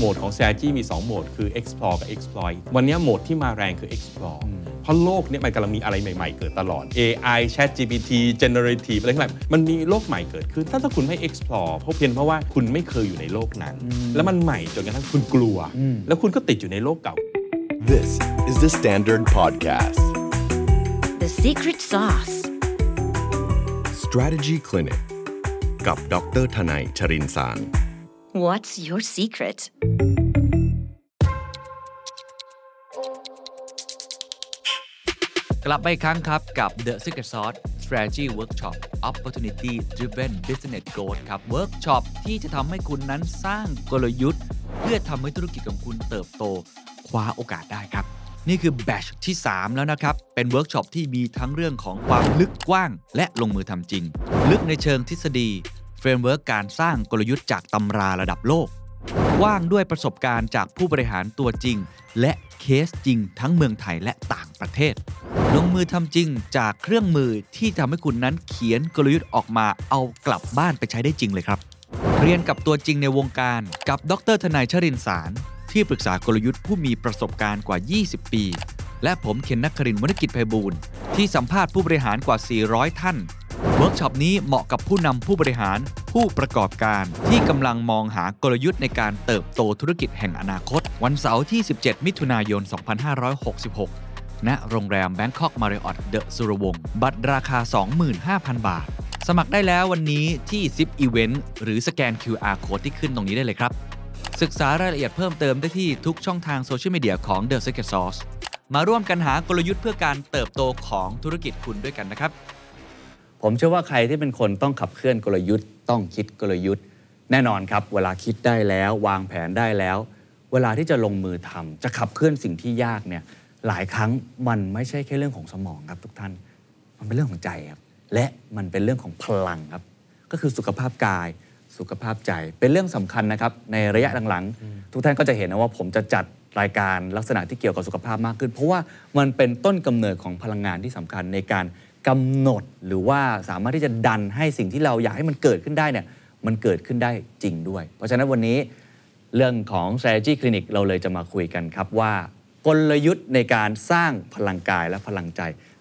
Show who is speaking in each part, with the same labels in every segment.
Speaker 1: โหมดของ strategy มี 2 โหมด คือ explore กับ exploit วันนี้โหมดที่มาแรงคือ explore เพราะโลกเนี้มันกำลังมีอะไรใหม่ๆ เกิดตลอด AI Chat GPT generative อะไรทั้งหลายมันมีโลกใหม่เกิดขึ้น ถ้าถ้าคุณไม่ explore เพราะเพียงเพราะว่าคุณไม่เคยอยู่ในโลกนั้น แล้วมันใหม่จนกระทั่งคุณกลัว แล้วคุณก็ติดอยู่ในโลกเก่า
Speaker 2: This is the Standard Podcast.
Speaker 3: The secret sauce.
Speaker 2: Strategy Clinic กับดร.ธนัยชรินทร์สาร
Speaker 3: What's your secret?
Speaker 4: กลับมาอีกครั้งครับกับ The Secret Sauce Strategy Workshop Opportunity Driven Business Growth ครับ Workshop ที่จะทำให้คุณนั้นสร้างกลยุทธ์ เพื่อทำให้ธุรกิจของคุณเติบโต คว้าโอกาสได้ครับ นี่คือ batch ที่ 3 แล้วนะครับ เป็นเวิร์กช็อปที่มีทั้งเรื่องของความลึกกว้าง และลงมือทำจริง ลึกในเชิงทฤษฎี framework การสร้างกลยุทธ์จากตำราระดับโลก กว้างด้วยประสบการณ์จากผู้บริหารตัวจริง และเคสจริงทั้งเมืองไทยและต่างประเทศ ลงมือทำจริงจากเครื่องมือที่ทำให้คุณนั้นเขียนกลยุทธ์ออกมาเอากลับบ้านไปใช้ได้จริงเลยครับ เรียนกับตัวจริงในวงการกับดร.ธนัยชรินทร์สาร ที่ปรึกษากลยุทธ์ผู้มีประสบการณ์กว่า 20 ปี และผมเคน นครินทร์ วนกิจไพบูลย์ที่สัมภาษณ์ผู้บริหารกว่า 400 ท่าน เวิร์กช็อปนี้เหมาะกับผู้นำผู้บริหาร ผู้ประกอบการที่กำลังมองหากลยุทธ์ในการเติบโตธุรกิจแห่งอนาคต วันเสาร์ที่ 17 มิถุนายน 2566 ณ โรงแรม Bangkok Marriott The สุรวงศ์บัตรราคา 25,000 บาท สมัครได้แล้ววันนี้ที่ Zipevent หรือสแกน QR Code ที่ขึ้นตรงนี้ได้เลยครับ ศึกษารายละเอียดเพิ่มเติมได้ที่ทุกช่องทางโซเชียลมีเดียของ The Secret Sauce มาร่วมกันหากลยุทธ์เพื่อการเติบโตของธุรกิจคุณด้วยกันนะครับ
Speaker 5: ผมเชื่อว่าใครที่เป็นคนต้องขับเคลื่อนกลยุทธ์ ต้องคิดกลยุทธ์ แน่นอนครับ เวลาคิดได้แล้ว วางแผนได้แล้ว เวลาที่จะลงมือทำจะขับเคลื่อนสิ่งที่ยากเนี่ยหลายครั้งมันไม่ใช่แค่เรื่องของสมองครับทุกท่าน มันเป็นเรื่องของใจครับและมันเป็นเรื่องของพลังครับ ก็คือสุขภาพกาย สุขภาพใจเป็นเรื่องสำคัญนะครับในระยะหลังๆทุกท่านก็จะเห็นนะว่าผมจะจัดรายการลักษณะที่เกี่ยวกับสุขภาพมากขึ้น เพราะว่ามันเป็นต้นกำเนิดของพลังงานที่สำคัญในการ กำหนดหรือว่าสามารถที่จะดันให้สิ่งที่เราอยากให้มันเกิดขึ้นได้เนี่ยมันเกิดขึ้นได้จริงด้วย เพราะฉะนั้นวันนี้เรื่องของ strategy clinic เราเลยจะมาคุยกันครับว่า กลยุทธ์ในการสร้างพลังกายและพลังใจ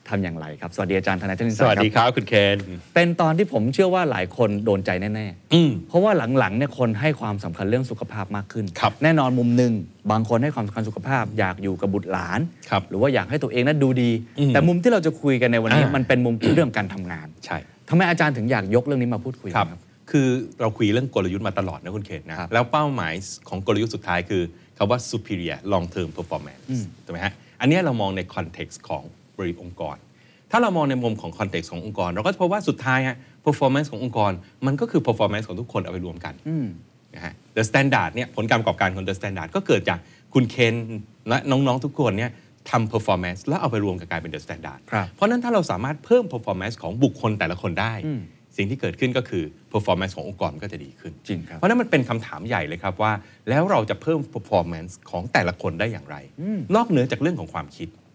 Speaker 5: ทำอย่างไรครับ สวัสดีอาจารย์ธนายทนิน
Speaker 1: สวัสดีครับคุณเคน
Speaker 5: เป็นตอนที่ผมเชื่อว่าหลายคนโดนใจแน่
Speaker 1: อืม
Speaker 5: ๆเพราะว่าหลังๆเนี่ยคนให้ความสำคัญเรื่องสุขภาพมากขึ้น
Speaker 1: ครับ
Speaker 5: แน่นอนมุมหนึ่งบางคนให้ความสำคัญสุขภาพอยากอยู่กับบุตรหลาน
Speaker 1: ครับ
Speaker 5: หรือว่าอยากให้ตัวเองนั้นดูดี
Speaker 1: อืม
Speaker 5: แต่มุมที่เราจะคุยกันในวันนี้
Speaker 1: อ่ามั
Speaker 5: มันเป็นมุมเรื่องการทำงาน
Speaker 1: ใช่
Speaker 5: ทำไมอาจารย์ถึงอยากยกเรื่องนี้มาพูดคุย
Speaker 1: ครับ
Speaker 5: กัน
Speaker 1: คือเราคุยเรื่องกลยุทธ์มาตลอดนะคุณเคนนะ
Speaker 5: ครับ
Speaker 1: แล้วเป้าหมายของกลยุทธ์สุดท้ายคือคาว่า superior long term performance ถูกไหมฮะอันเนี้ยเรามองใน context ของ บริษัทองค์กร ถ้าเรามองในมุมของ context ขององค์กร เราก็จะพบว่าสุดท้ายฮะ performance ขององค์กร มันก็คือ performance ของทุกคนเอาไปรวมกันนะฮะ The Standard เนี่ยผลการประกอบการของ The Standard ก็เกิดจากคุณเคนและน้องๆทุกคนเนี่ยทำ performance แล้วเอาไปรวมกับกลายเป็น The Standard
Speaker 5: ครับ
Speaker 1: เพราะฉะนั้นถ้าเราสามารถเพิ่ม performance ของบุคคลแต่ละคนได้ สิ่งที่เกิดขึ้นก็คือ performance ขององค์กรมันก็จะดีขึ้น
Speaker 5: จริงครับ
Speaker 1: เพราะฉะนั้นมันเป็นคำถามใหญ่เลยครับว่า แล้วเราจะเพิ่ม performance ของแต่ละคนได้อย่างไร นอกเหนือจากเรื่องของความคิด
Speaker 5: อืม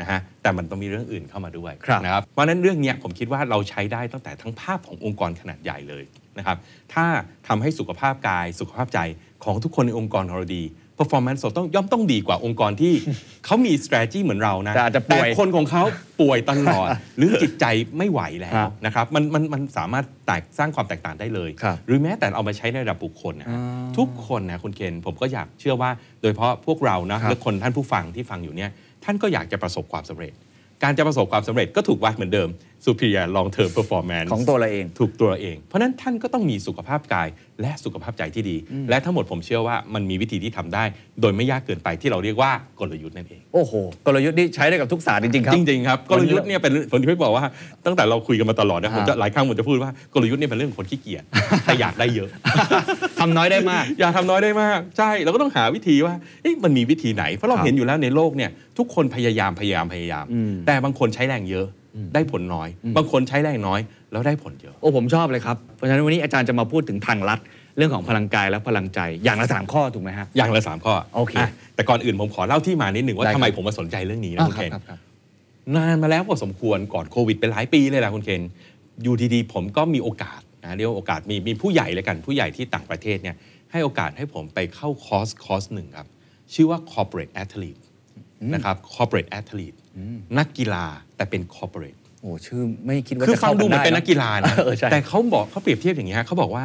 Speaker 1: นะฮะแต่มันต้องมีเรื่องอื่นเข้ามาด้วย
Speaker 5: ครับ
Speaker 1: นะครับเพราะฉะนั้นเรื่องเนี้ยผมคิดว่าเราใช้ได้ตั้งแต่ทั้งภาพขององค์กรขนาดใหญ่เลยนะครับถ้าทำให้สุขภาพกายสุขภาพใจของทุกคนในองค์กรของเราดี performance ต้องย่อมต้องดีกว่าองค์กรที่เขามี strategy เหมือนเรานะ
Speaker 5: แต่อาจจะป่วย
Speaker 1: คนของเขาป่วยตลอด หรือจิตใจไม่ไหวแล้ว
Speaker 5: ครับ
Speaker 1: นะครับมันมันมันสามารถแตกสร้างความแตกต่างได้เลย
Speaker 5: ครับ
Speaker 1: หรือแม้แต่เอามาใช้ในระดับบุคคลนะฮะ
Speaker 5: อ๋อ
Speaker 1: ทุกคนนะคุณเคนผมก็อยากเชื่อว่า โดยเฉพาะพวกเรานะครับและคนท่านผู้ฟังที่ฟังอยู่เนี่ย ท่านก็อยากจะประสบความสำเร็จ การจะประสบความสำเร็จก็ถูกวัดเหมือนเดิม superior long term performance
Speaker 5: ของตัวเราเอง
Speaker 1: ถูกตัวเราเอง เพราะฉะนั้นท่านก็ต้องมีสุขภาพกายและสุขภาพใจที่ดี และทั้งหมดผมเชื่อว่ามันมีวิธีที่ทำได้ โดยไม่ยากเกินไปที่เราเรียกว่ากลยุทธ์นั่นเอง
Speaker 5: โอ้โห กลยุทธ์นี่ใช้ได้กับทุกศาสตร์จริงๆครับ
Speaker 1: จริงๆครับ กลยุทธ์เนี่ยเป็นผมที่บอกว่าตั้งแต่เราคุยกันมาตลอดนะผมจะหลายครั้งผมจะพูดว่ากลยุทธ์เนี่ยเป็นเรื่องของคนขี้เกียจแต่อยากได้เยอะ
Speaker 5: ทำน้อยได้มาก
Speaker 1: อย่าทำน้อยได้มาก ใช่เราก็ต้องหาวิธีว่าเอ๊ะมันมีวิธีไหนเพราะเรา
Speaker 5: ครับ
Speaker 1: เห็นอยู่แล้วในโลกเนี่ยทุกคนพยายามพยายามพยายาม
Speaker 5: อืม
Speaker 1: แต่บางคนใช้แรงเยอะ ได้ผลน้อย บางคนใช้แรงน้อย แล้วได้ผลเยอะ
Speaker 5: โอ้ผมชอบเลยครับ เพราะฉะนั้นวันนี้อาจารย์จะมาพูดถึงทางลัด เรื่องของพลังกายและพลังใจอย่างละสามข้อถูกไหมฮะ
Speaker 1: อย่างละสามข้อ
Speaker 5: โอเคะ
Speaker 1: แต่ก่อนอื่นผมขอเล่าที่มานิดหนึ่งว่า
Speaker 5: ได้ครับ
Speaker 1: ทำไมผมมาสนใจเรื่องนี้นะ
Speaker 5: อ่า
Speaker 1: คุณ
Speaker 5: ครั
Speaker 1: เคน
Speaker 5: ครับครับ
Speaker 1: นานมาแล้วพอสมควรก่อนโควิดเป็นหลายปีเลยแหละคุณเคนอยู่ดีๆผมก็มีโอกาสนะเรียกว่าโอกาสมีมีผู้ใหญ่เลยกันผู้ใหญ่ที่ต่างประเทศเนี่ยให้โอกาสให้ผมไปเข้าคอร์สคอร์สหนึ่งครับชื่อว่า corporate athlete นะครับ corporate athlete นักกีฬาแต่เป็น corporate
Speaker 5: โอ้ชื่อไม่คิดว่า
Speaker 1: คือ
Speaker 5: จะ
Speaker 1: ฟัง
Speaker 5: ข้า
Speaker 1: ดูเหมือนเป็นนักกีฬานะ
Speaker 5: เออใช่
Speaker 1: แต่เขาบอกเขาเปรียบเทียบอย่างนี้ฮะเขาบอกว่า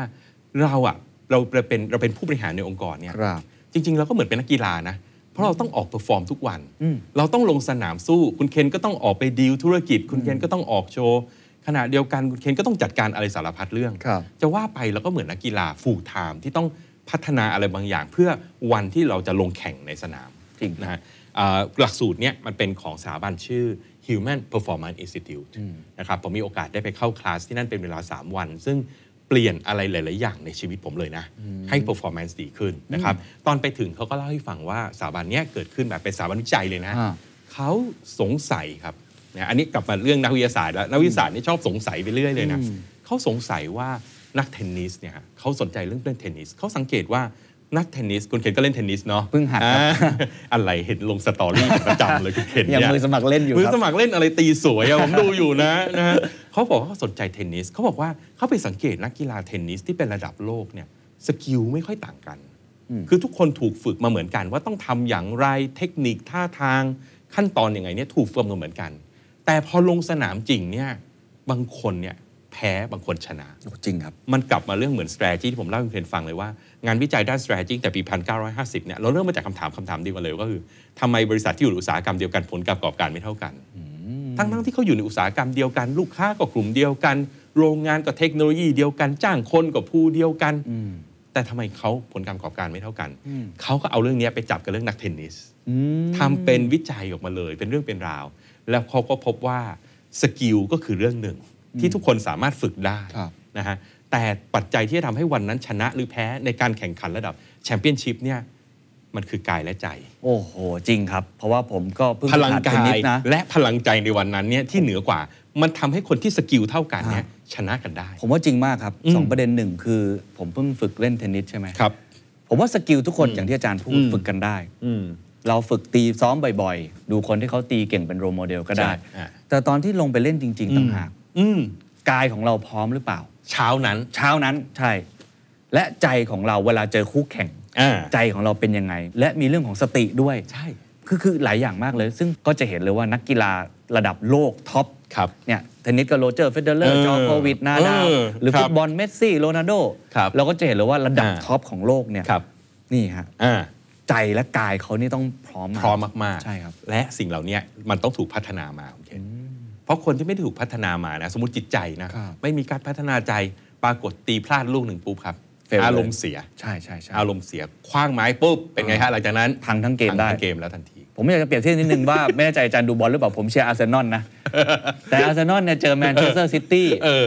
Speaker 1: เราอะเราเป็นเราเป็นผู้บริหารในองค์กรเนี่ย
Speaker 5: ครับ
Speaker 1: จริง ๆ เราก็เหมือนเป็นนักกีฬานะเพราะเราต้องออก perform ทุกวัน
Speaker 5: อืม
Speaker 1: เราต้องลงสนามสู้ คุณเคนก็ต้องออกไปดีลธุรกิจ คุณเคนก็ต้องออกโชว์ขณะเดียวกันคุณเคนก็ต้องจัดการอะไรสารพัดเรื่อง
Speaker 5: ครับ
Speaker 1: จะว่าไปเราก็เหมือนนักกีฬาฟูลไทม์ที่ต้องพัฒนาอะไรบางอย่าง เพื่อวันที่เราจะลงแข่งในสนาม
Speaker 5: จริง
Speaker 1: นะฮะอ่า หลักสูตรเนี้ยมันเป็นของสถาบันชื่อ Human Performance Institute นะครับผมมีโอกาสได้ไปเข้าคลาสที่นั่นเป็นเวลา 3 วัน ซึ่งเปลี่ยนอะไรหลาย ๆ อย่างในชีวิตผมเลยนะ ให้ performance ดีขึ้นนะครับตอนไปถึงเขาก็เล่าให้ฟังว่าสถาบันเนี้ยเกิดขึ้นแบบเป็นสถาบันวิจัยเลยนะ
Speaker 5: อ่า
Speaker 1: เขาสงสัยครับนะอันนี้กลับมาเรื่องนักวิทยาศาสตร์แล้วนักวิทยาศาสตร์นี่ชอบสงสัยไปเรื่อยเลยนะเขาสงสัยว่านักเทนนิสเนี่ยเขาสนใจเรื่องเล่นเทนนิสเขาสังเกตว่า นักเทนนิสคุณเคนก็เล่นเทนนิสเนาะ
Speaker 5: เพิ่งหัดครับ
Speaker 1: อ่าอะไรเห็นลง story เป็นประจำเลยคุณเคน
Speaker 5: ยัง
Speaker 1: เนี่ย
Speaker 5: มือสมัครเล่นอยู่
Speaker 1: มือ
Speaker 5: ครับ
Speaker 1: สมัครเล่นอะไรตีสวยอะผมดูอยู่นะนะฮะเขาบอกว่าเขาสนใจเทนนิสเขาบอกว่าเขาไปสังเกตนักกีฬาเทนนิสที่เป็นระดับโลกเนี่ย skill ไม่ค่อยต่างกัน คือทุกคนถูกฝึกมาเหมือนกันว่าต้องทำอย่างไรเทคนิคท่าทางขั้นตอนอยังไงเนี่ยถูกฝึกมาเหมือนกัน แต่พอลงสนามจริงเนี่ยบางคนเนี่ยแพ้บางคนชนะ
Speaker 5: โอ้จริงครับ
Speaker 1: มันกลับมาเรื่องเหมือน strategy ที่ผมเล่าให้คุณเพนฟังเลยว่า งานวิจัยด้าน strategy แต่ปี 1950 เนี่ยเราเริ่มมาจากคำถามคำถามเดียวกันเลยก็คือทำไมบริษัทที่อยู่ในอุตสาหกรรมเดียวกันผลการประกอบการไม่เท่ากัน ทั้งทั้งๆที่เขาอยู่ในอุตสาหกรรมเดียวกัน ลูกค้าก็กลุ่มเดียวกัน โรงงานก็เทคโนโลยีเดียวกัน จ้างคนก็ผู้เดียวกัน แต่ทำไมเขาผลการประกอบการไม่เท่ากัน เขาก็เอาเรื่องนี้ไปจับกับเรื่องนักเทนนิสทำเป็นวิจัยออกมาเลย เป็นเรื่องเป็นราว แล้วเขาก็พบว่า skill ก็คือเรื่องหนึ่งที่ทุกคนสามารถฝึกได้
Speaker 5: ครับ
Speaker 1: นะฮะ แต่ปัจจัยที่จะทำให้วันนั้นชนะหรือแพ้ในการแข่งขันระดับแชมเปี้ยนชิพเนี่ยมันคือกายและใจ
Speaker 5: โอ้โห จริงครับ เพราะว่าผมก็เพิ่งหัดเท
Speaker 1: น
Speaker 5: นิสนะ พลังกาย
Speaker 1: และพลังใจในวันนั้นเนี่ยที่เหนือกว่า มันทำให้คนที่ skill เท่ากันเนี่ยชนะกันได้
Speaker 5: ผมว่าจริงมากครับ
Speaker 1: อืม
Speaker 5: สองประเด็นหนึ่งคือ ผมเพิ่งฝึกเล่นเทนนิสใช่ไหม
Speaker 1: ครับ
Speaker 5: ผมว่า skill ทุกคนอย่างที่อาจารย์พูด
Speaker 1: อืม
Speaker 5: ฝึกกันได้
Speaker 1: อืม
Speaker 5: เราฝึกตีซ้อมบ่อยๆ ดูคนที่เขาตีเก่งเป็น role model ก็ได้
Speaker 1: ใช่อะ
Speaker 5: แต่ตอนที่ลงไปเล่นจริง ๆต่างหาก
Speaker 1: อืม
Speaker 5: กายของเราพร้อมหรือเปล่า
Speaker 1: เช้านั้น
Speaker 5: เช้านั้นใช่ และใจของเราเวลาเจอคู่แข่ง
Speaker 1: อ่า
Speaker 5: ใจของเราเป็นยังไง และมีเรื่องของสติด้วย
Speaker 1: ใช่
Speaker 5: คือคือหลายอย่างมากเลย ซึ่งก็จะเห็นเลยว่านักกีฬาระดับโลก top
Speaker 1: ครับ
Speaker 5: เนี่ยเทนนิสก็โรเจอร์เฟเดอร์
Speaker 1: เออ
Speaker 5: ยอโควิช นาดาล
Speaker 1: เออ
Speaker 5: หรือ
Speaker 1: ครับ
Speaker 5: ฟุตบอลเมสซี่โรนัลโด
Speaker 1: ครับ
Speaker 5: เราก็จะเห็นเลยว่าระดับ
Speaker 1: อ่า
Speaker 5: top ของโลกเนี่ย
Speaker 1: ครับ
Speaker 5: นี่ฮะ
Speaker 1: อ่า
Speaker 5: ใจและกายเขานี่ต้องพร้อม
Speaker 1: พร้อมมากๆ
Speaker 5: ใช่ครับ
Speaker 1: และสิ่งเหล่านี้มันต้องถูกพัฒนามาโอเค เพราะคนที่ไม่ได้ถูกพัฒนามานะสมมติจิตใจนะ
Speaker 5: ครับ
Speaker 1: ไม่มีการพัฒนาใจปรากฏตีพลาดลูกหนึ่งปุ๊บครับ
Speaker 5: Fail เลย
Speaker 1: อารมณ์เสีย
Speaker 5: ใช่ใช่ใช่
Speaker 1: อารมณ์เสียขว้างไม้ปุ๊บเป็นไงฮะหลังจากนั้น
Speaker 5: พังทั้งเกมได้
Speaker 1: พังทั้งเกมแล้วทันที
Speaker 5: ผมอยากจะเปรียบเทียบนิดนึงว่า ไม่แน่ใจอาจารย์ดูบอลหรือเปล่าผมเชียร์อาร์เซนอลนะ แต่อาร์เซนอลเนี่ยเจอแมนเชสเตอร์ซิตี้
Speaker 1: เออ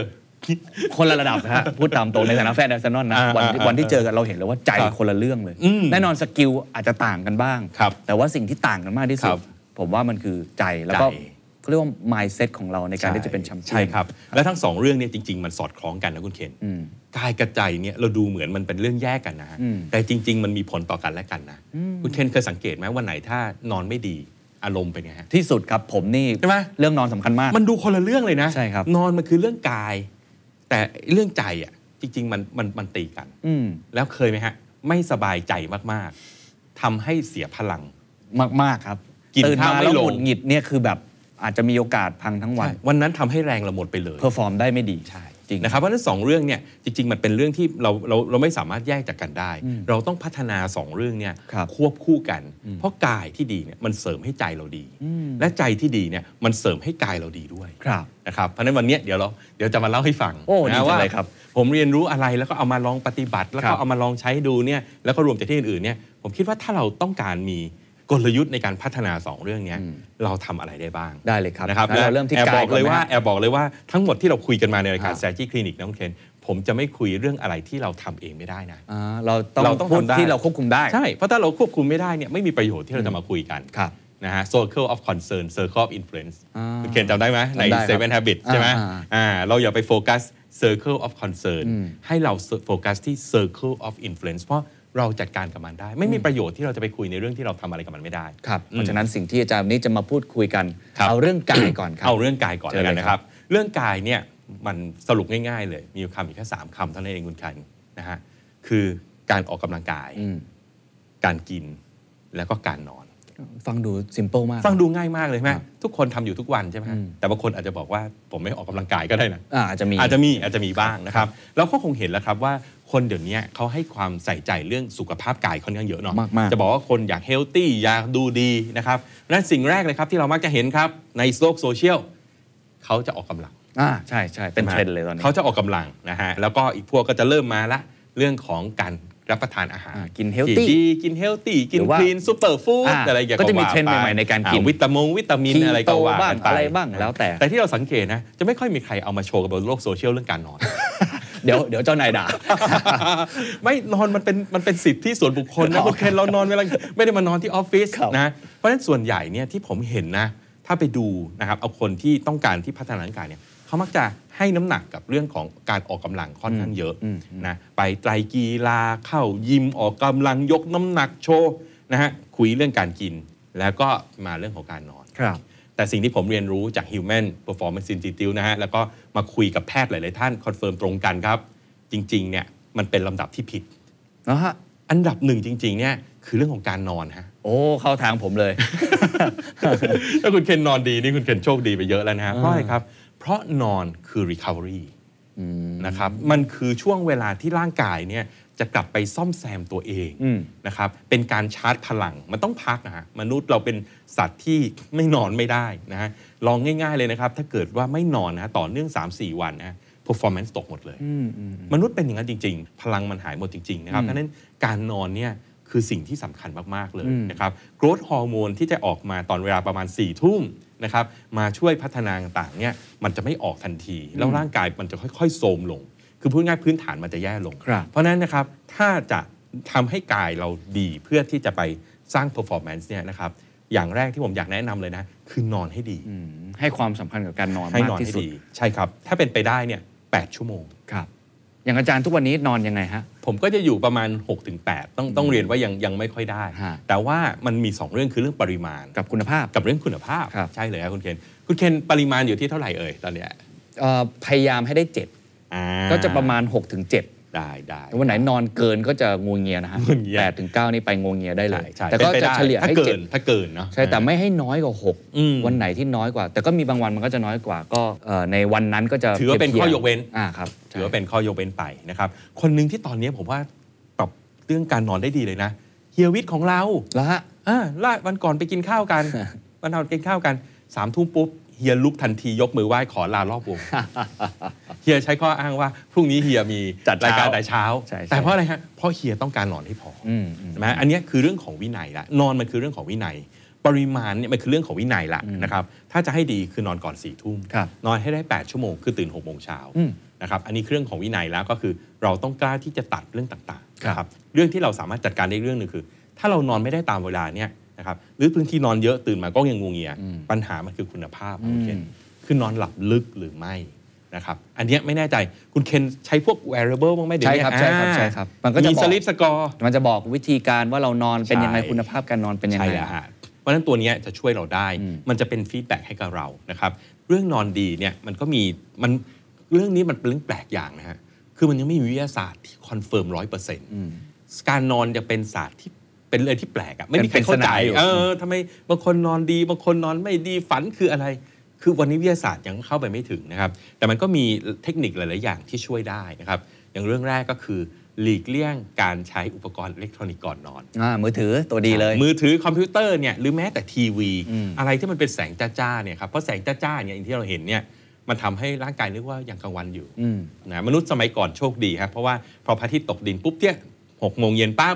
Speaker 5: คนละระดับฮะพูดตามตรงในฐานะแฟนอาร์เซนอลนะ
Speaker 1: อ่า
Speaker 5: วันที่
Speaker 1: อ่า
Speaker 5: วันที่เจอกันเราเห็นเลยว่าใจ
Speaker 1: ครับ
Speaker 5: คนละเรื่องเลย
Speaker 1: อืม
Speaker 5: แน่นอน skill อาจจะต่างกันบ้าง
Speaker 1: ครับ
Speaker 5: แต่ว่าสิ่งที่ต่างกันมากที่สุ
Speaker 1: ครับ
Speaker 5: ผมว่ามันคือใจแล้วก็
Speaker 1: ใจ
Speaker 5: เขาเรียกว่า mindset ของเราในการที่จะเป็นแชมเปี้ยน
Speaker 1: ใช่ครับ และทั้งสองเรื่องเนี่ยจริง ๆ มันสอดคล้องกันนะคุณเคน
Speaker 5: อืม
Speaker 1: กายกับใจเนี่ยเราดูเหมือนมันเป็นเรื่องแยกกันนะฮะ
Speaker 5: อืม
Speaker 1: แต่จริง ๆ มันมีผลต่อกันและกันนะคุณเคนเคยสังเกตไหมวันไหนถ้านอนไม่ดีอารมณ์เป็นไงฮะ
Speaker 5: ที่สุดครับผมนี่
Speaker 1: ใช่ไหม
Speaker 5: เรื่องนอนสำคัญมาก
Speaker 1: มันดูคนละเรื่องเลยนะ
Speaker 5: ใช่ครับ
Speaker 1: นอนมันคือเรื่องกาย แต่เรื่องใจอะจริง ๆ มันมันมันตีกัน
Speaker 5: อืม
Speaker 1: แล้วเคยไหมฮะ ไม่สบายใจมากๆทำให้เสียพลัง
Speaker 5: มากมากๆครับ
Speaker 1: กินข้าวไม่
Speaker 5: แล้วหงุดหงิดเนี่ยคือแบบ อาจจะมีโอกาสพังทั้งวัน
Speaker 1: วันนั้นทำให้แรงเราหมดไปเลย
Speaker 5: perform ได้ไม่ดี
Speaker 1: ใช่
Speaker 5: จริง
Speaker 1: นะครับเพราะฉะนั้นสองเรื่องเนี่ยจริง ๆ มันเป็นเรื่องที่เราเราเราไม่สามารถแยกจากกันได้ เราต้องพัฒนาสองเรื่องเนี่ย
Speaker 5: ครับ
Speaker 1: ควบคู่กัน เพราะกายที่ดีเนี่ยมันเสริมให้ใจเราดี และใจที่ดีเนี่ยมันเสริมให้กายเราดีด้วย
Speaker 5: ครับ
Speaker 1: นะครับเพราะฉะนั้นวันเนี้ยเดี๋ยวเราเดี๋ยวจะมาเล่าให้ฟัง
Speaker 5: โอ้ดี
Speaker 1: นะ
Speaker 5: จัง
Speaker 1: ว่า
Speaker 5: เลยครับ
Speaker 1: ผมเรียนรู้อะไรแล้วก็เอามาลองปฏิบัติ แล้ว
Speaker 5: ครั
Speaker 1: ก็
Speaker 5: บ
Speaker 1: เอามาลองใช้ดูเนี่ยแล้วก็รวมจากที่อื่นๆเนี่ยผมคิดว่าถ้าเราต้องการมี กลยุทธ์ในการพัฒนาสองเรื่องเนี้ยเราทำอะไรได้บ้าง
Speaker 5: ได้เลยครับ
Speaker 1: นะครับ
Speaker 5: งั้นเราเริ่มที่
Speaker 1: แอบ
Speaker 5: กา
Speaker 1: บ
Speaker 5: ย
Speaker 1: อกเลย
Speaker 5: ก่อนไหม
Speaker 1: ว่า
Speaker 5: ฮะ
Speaker 1: แอบบอกเลยว่าทั้งหมดที่เราคุยกันมาในรายการ
Speaker 5: อ่า
Speaker 1: strategy clinic นะคุณเคนผมจะไม่คุยเรื่องอะไรที่เราทำเองไม่ได้นะ
Speaker 5: อ่าเราต้อง
Speaker 1: เราต้อง
Speaker 5: พูด
Speaker 1: ทำได้
Speaker 5: ที่เราควบคุมได้
Speaker 1: ใช่เพราะถ้าเราควบคุมไม่ได้เนี่ยไม่มีประโยชน์ที่เราจะมาคุยกัน
Speaker 5: ครับ
Speaker 1: นะฮะ circle of concern circle of influence
Speaker 5: อ่า
Speaker 1: คุณเคนจำได้ไหมใน
Speaker 5: จำได้ครับ
Speaker 1: seven habits ใช่ไหม
Speaker 5: อ่า
Speaker 1: อ่าเราอย่าไปโฟกัส circle of concern
Speaker 5: อืม
Speaker 1: ให้เราโฟกัสที่ circle of influence เพราะ เราจัดการกับมันได้ ไม่มีประโยชน์ที่เราจะไปคุยในเรื่องที่เราทำอะไรกับมันไม่ได้
Speaker 5: ครับ
Speaker 1: อืม
Speaker 5: เพราะฉะนั้นสิ่งที่อาจารย์วันนี้จะมาพูดคุยกัน
Speaker 1: ครับ
Speaker 5: เอาเรื่องกายก่อนครับ
Speaker 1: เอาเรื่องกายก่อน
Speaker 5: เชิ
Speaker 1: แล้
Speaker 5: ญ
Speaker 1: วกัน
Speaker 5: เลย
Speaker 1: นะ
Speaker 5: ค
Speaker 1: ค
Speaker 5: รั
Speaker 1: รับบเรื่องกายเนี่ยมันสรุปง่าย ๆ เลย มีคำอีกแค่สามคำเท่านั้นเองคุณคันนะฮะคือกการออกกำลังกาย
Speaker 5: อืม
Speaker 1: การกินแล้วก็การนอน
Speaker 5: ฟังดูซิมเ l ิลมาก
Speaker 1: ฟังดูง่ายมากเลยใช่ไหม
Speaker 5: ครับ
Speaker 1: ทุกคนทำอยู่ทุกวันใช่ไหมฮะ
Speaker 5: อืม
Speaker 1: แต่บางคนอาจจะบอกว่าผมไม่ออกกำลังกายก็ได้นะ
Speaker 5: อ่าอาจจะมี
Speaker 1: อาจจะมีอาจจะมีบ้างนะครับเราก็คงเห็นแล้วครับว่าคนเดี๋ยวนี้เขาให้ความใส่ใจเรื่องสุขภาพกายค่อนข้างเยอะเนาะ
Speaker 5: มากๆ
Speaker 1: จะบอกว่าคนอยากเฮลตี้อยากดูดีนะครับนั่นสิ่งแรกเลยครับที่เรามักจะเห็นครับในโลกโซเชียลเขาจะออกกำลัง
Speaker 5: อ่าใช่ใช่เป็นเทรนด์เลยตอนนี้
Speaker 1: เขาจะออกกำลังนะฮะแล้วก็อีกพวกก็จะเริ่มมาละเรื่องของการ รับประทานอาหาร
Speaker 5: อ่ากิน healthy
Speaker 1: ที่ดีกิน healthy กิน
Speaker 5: หรือว่า
Speaker 1: clean superfood อ่าอะไรอย่างเงี้ย
Speaker 5: ก็จะมี
Speaker 1: ว่า
Speaker 5: เทรนด์
Speaker 1: ไป
Speaker 5: ใหม่ๆในการกิน
Speaker 1: อ่วิตามงวิตามิน
Speaker 5: Keto
Speaker 1: อะไรก็ว่า
Speaker 5: บ้าง
Speaker 1: กันไป
Speaker 5: อะไรบ้างแล้วแต่
Speaker 1: แต่ที่เราสังเกตนะจะไม่ค่อยมีใครเอามาโชว์กันบนโลกโซเชียลเรื่องการนอน
Speaker 5: เดี๋ยวเดี๋ยวเจ้านายด่า
Speaker 1: ไม่นอนมันเป็นมันเป็นสิทธิส่วนบุคคลนะคุณเคนเรานอนเวลาไม่ได้มานอนที่ออฟฟิศ
Speaker 5: ครับ
Speaker 1: นะเพราะฉะนั้นส่วนใหญ่เนี่ยที่ผมเห็นนะ ถ้าไปดูนะครับเอาคนที่ต้องการที่พัฒนาร่างกายเนี่ยเขามักจะ ให้น้ำหนักกับเรื่องของการออกกำลังค่อนข้างเยอะนะไปไตรกีฬาเข้ายิมออกกำลังยกน้ำหนักโชว์นะฮะคุยเรื่องการกิน แล้วก็มาเรื่องของการนอน
Speaker 5: ครับ
Speaker 1: แต่สิ่งที่ผมเรียนรู้จาก Human Performance Institute นะฮะแล้วก็มาคุยกับแพทย์หลาย ๆ ท่าน confirm ตรงกันครับ จริง ๆ เนี่ยมันเป็นลำดับที่ผิด
Speaker 5: นะฮะ
Speaker 1: อันดับหนึ่งจริง ๆ เนี่ยคือเรื่องของการนอนฮะ
Speaker 5: โอ้ เข้าทางผมเลย
Speaker 1: ถ้าคุณเคนนอนดีนี่คุณเคนโชคดีไปเยอะแล้วนะฮะเพราะอะไรครับ เพราะนอนคือ recovery นะครับมันคือช่วงเวลาที่ร่างกายเนี่ยจะกลับไปซ่อมแซมตัวเอง
Speaker 5: อืม
Speaker 1: นะครับเป็นการชาร์จพลังมันต้องพักนะฮะมนุษย์เราเป็นสัตว์ที่ไม่นอนไม่ได้นะฮะลองง่าย ๆเลยนะครับ ถ้าเกิดว่าไม่นอนนะฮะต่อเนื่อง 3-4 วันนะฮะ performance ตกหมดเลย มนุษย์เป็นอย่างนั้นจริง ๆ พลังมันหายหมดจริง ๆ นะครับเพราะฉะนั้นการนอนเนี่ยคือสิ่งที่สำคัญมาก ๆ เลยนะครับโกรทฮอร์โมนที่จะออกมาตอนเวลาประมาณ4ี่ทุ่ม นะครับมาช่วยพัฒนาต่างๆเนี่ยมันจะไม่ออกทันที แล้วร่างกายมันจะค่อยๆโทรมลง คือพูดง่ายๆพื้นฐานมันจะแย่ลง
Speaker 5: ครับ
Speaker 1: เพราะฉะนั้นนะครับถ้าจะทำให้กายเราดีเพื่อที่จะไปสร้าง performance เนี่ยนะครับอย่างแรกที่ผมอยากแนะนำเลยนะ คือนอนให้ดี
Speaker 5: ให้ความสำคัญกับการนอน
Speaker 1: ให้
Speaker 5: มาก
Speaker 1: นอน
Speaker 5: ที่
Speaker 1: ให้
Speaker 5: สุด
Speaker 1: ดี ใช่ครับ ถ้าเป็นไปได้เนี่ย8ชั่วโมง
Speaker 5: ครับ อย่างอาจารย์ทุกวันนี้นอนยังไงฮะ
Speaker 1: ผมก็จะอยู่ประมาณ 6-8 ต้องต้องเรียนว่ายังยังไม่ค่อยได้
Speaker 5: ฮะ
Speaker 1: แต่ว่ามันมี 2 เรื่องคือเรื่องปริมาณ
Speaker 5: กับคุณภาพ
Speaker 1: กับเรื่องคุณภาพ
Speaker 5: ครับ
Speaker 1: ใช่เลยครับคุณเคนคุณเคนปริมาณอยู่ที่เท่าไหร่เอ่ยตอนเนี้ย
Speaker 5: เอ่อพยายามให้ได้
Speaker 1: อ่า
Speaker 5: 7ก็จะประมาณ6-7ถึง7
Speaker 1: ได้ได้
Speaker 5: วันไหนนอนเกินก็จะงวงเงียนะฮะ
Speaker 1: งวงเงีย
Speaker 5: แปดถึงเก้านี่ไปงวงเงียได้เล
Speaker 1: ใช่
Speaker 5: ย
Speaker 1: ใช่
Speaker 5: แต่ก็
Speaker 1: ป็นไป
Speaker 5: จะ
Speaker 1: ได้
Speaker 5: เฉลี่ย
Speaker 1: ถ้า
Speaker 5: ให้
Speaker 1: เกิ
Speaker 5: เจ็ด
Speaker 1: นถ้าเกินเนาะ
Speaker 5: ใช่แต่ไม่ให้น้อยกว่า
Speaker 1: อืม
Speaker 5: 6วันไหนที่น้อยกว่า แต่ก็มีบางวันมันก็จะน้อยกว่า ก็เอ่อในวันนั้นก็จะ
Speaker 1: ถือว่าเป็น
Speaker 5: ทีบ
Speaker 1: ข้อ
Speaker 5: ที
Speaker 1: ยกเว้น
Speaker 5: อ่าครับ
Speaker 1: ถือว่าเป็นข้อยกเว้นไปนะครับคนหนึ่งที่ตอนนี้ผมว่าปรับเรื่องการนอนได้ดีเลยนะเฮียวิทย์ของเรา
Speaker 5: แล้วฮะ
Speaker 1: อ่าล่าวันก่อนไปกินข้าวกันวันก่อนกินข้าวกันสามทุ่มปุ๊บ เฮียลุกทันทียกมือไหว้ขอลารอบวงเฮียใช้ข้ออ้างว่า พรุ่งนี้เฮียมี
Speaker 5: จัดเช้ารา
Speaker 1: ยการแต่เช้า
Speaker 5: ใช่ใช่
Speaker 1: แต่เพราะอะไรฮะเพราะเฮียต้องการนอนให้พออ
Speaker 5: อืมอืม
Speaker 1: ใช่ไหมอันเนี้ยคือเรื่องของวินัยละนอนมันคือเรื่องของวินัย ปริมาณเนี่ยมันคือเรื่องของวินัยละนะครับถ้าจะให้ดีคือนอนก่อน4ี่ทุ่ม
Speaker 5: ครับ
Speaker 1: นอนให้ได้ 8 ชั่วโมงคือตื่น6กโมงเช้า
Speaker 5: อืม
Speaker 1: นะครับอันนี้คือเรื่องของวินัยแล้วก็คือเราต้องกล้าที่จะตัดเรื่องต่างๆ
Speaker 5: ครับ
Speaker 1: นะครับเรื่องที่เราสามารถจัดการได้เรื่องหนึ่งคือ ถ้าเรานอนไม่ได้ตามเวลาเนี่ย นะครับหรือพื้นที่นอนเยอะตื่นมาก็ยังงูเงีย ปัญหามันคือคุณภาพของคุณเคนคือนอนหลับลึกหรือไม่นะครับอันเนี้ยไม่แน่ใจคุณเคนใช้พวก wearable บ้างไหมเดี๋ยว
Speaker 5: ใช่
Speaker 1: นี้
Speaker 5: ครับใช่ครับ
Speaker 1: อ่า
Speaker 5: ใช่ครับมันก็จะ
Speaker 1: มี
Speaker 5: บอก
Speaker 1: สลิปสกอร์
Speaker 5: มันจะบอกวิธีการว่าเรานอนเป็นยังไง
Speaker 1: ใช่
Speaker 5: คุณภาพการนอนเป็นยัง
Speaker 1: ใช่
Speaker 5: ไง
Speaker 1: แล้วฮะเพราะฉะนั้นตัวเนี้ยจะช่วยเราได้
Speaker 5: อืม
Speaker 1: มันจะเป็น feedback ให้กับเรานะครับเรื่องนอนดีเนี่ยมันก็มีมันเรื่องนี้มันเป็นเรื่องแปลกอย่างนะฮะคือมันยังไม่มีวิทยาศาสตร์ที่ confirm ร้อยเปอร์เซ็นต์การนอนจะเป็นศาสตร์ที่ เป็นเลยที่แปลกอะไม่มีใครเข้าใจ
Speaker 5: เป็นปริศนาอยู่
Speaker 1: เออทำไมบางคนนอนดีบางคนนอนไม่ดีฝันคืออะไร คือวันนี้วิทยาศาสตร์ยังเข้าไปไม่ถึงนะครับ แต่มันก็มีเทคนิคหลาย ๆ อย่างที่ช่วยได้นะครับ อย่างเรื่องแรกก็คือหลีกเลี่ยงการใช้อุปกรณ์อิเล็กทรอนิกส์ก่อนนอน
Speaker 5: อ่ามือถือตัวดีเลย
Speaker 1: มือถือคอมพิวเตอร์เนี่ยหรือแม้แต่ทีวี
Speaker 5: อืม
Speaker 1: อะไรที่มันเป็นแสงจ้าๆเนี่ยครับเพราะแสงจ้าๆเนี่ยอย่างที่เราเห็นเนี่ยมันทำให้ร่างกายนึกว่ายังกลางวันอยู่
Speaker 5: อืม
Speaker 1: นะมนุษย์สมัยก่อนโชคดีครับเพราะว่าพอพระอาทิตย์ตกดินปุ๊บเนี่ย หกโมงเย็นปั๊บ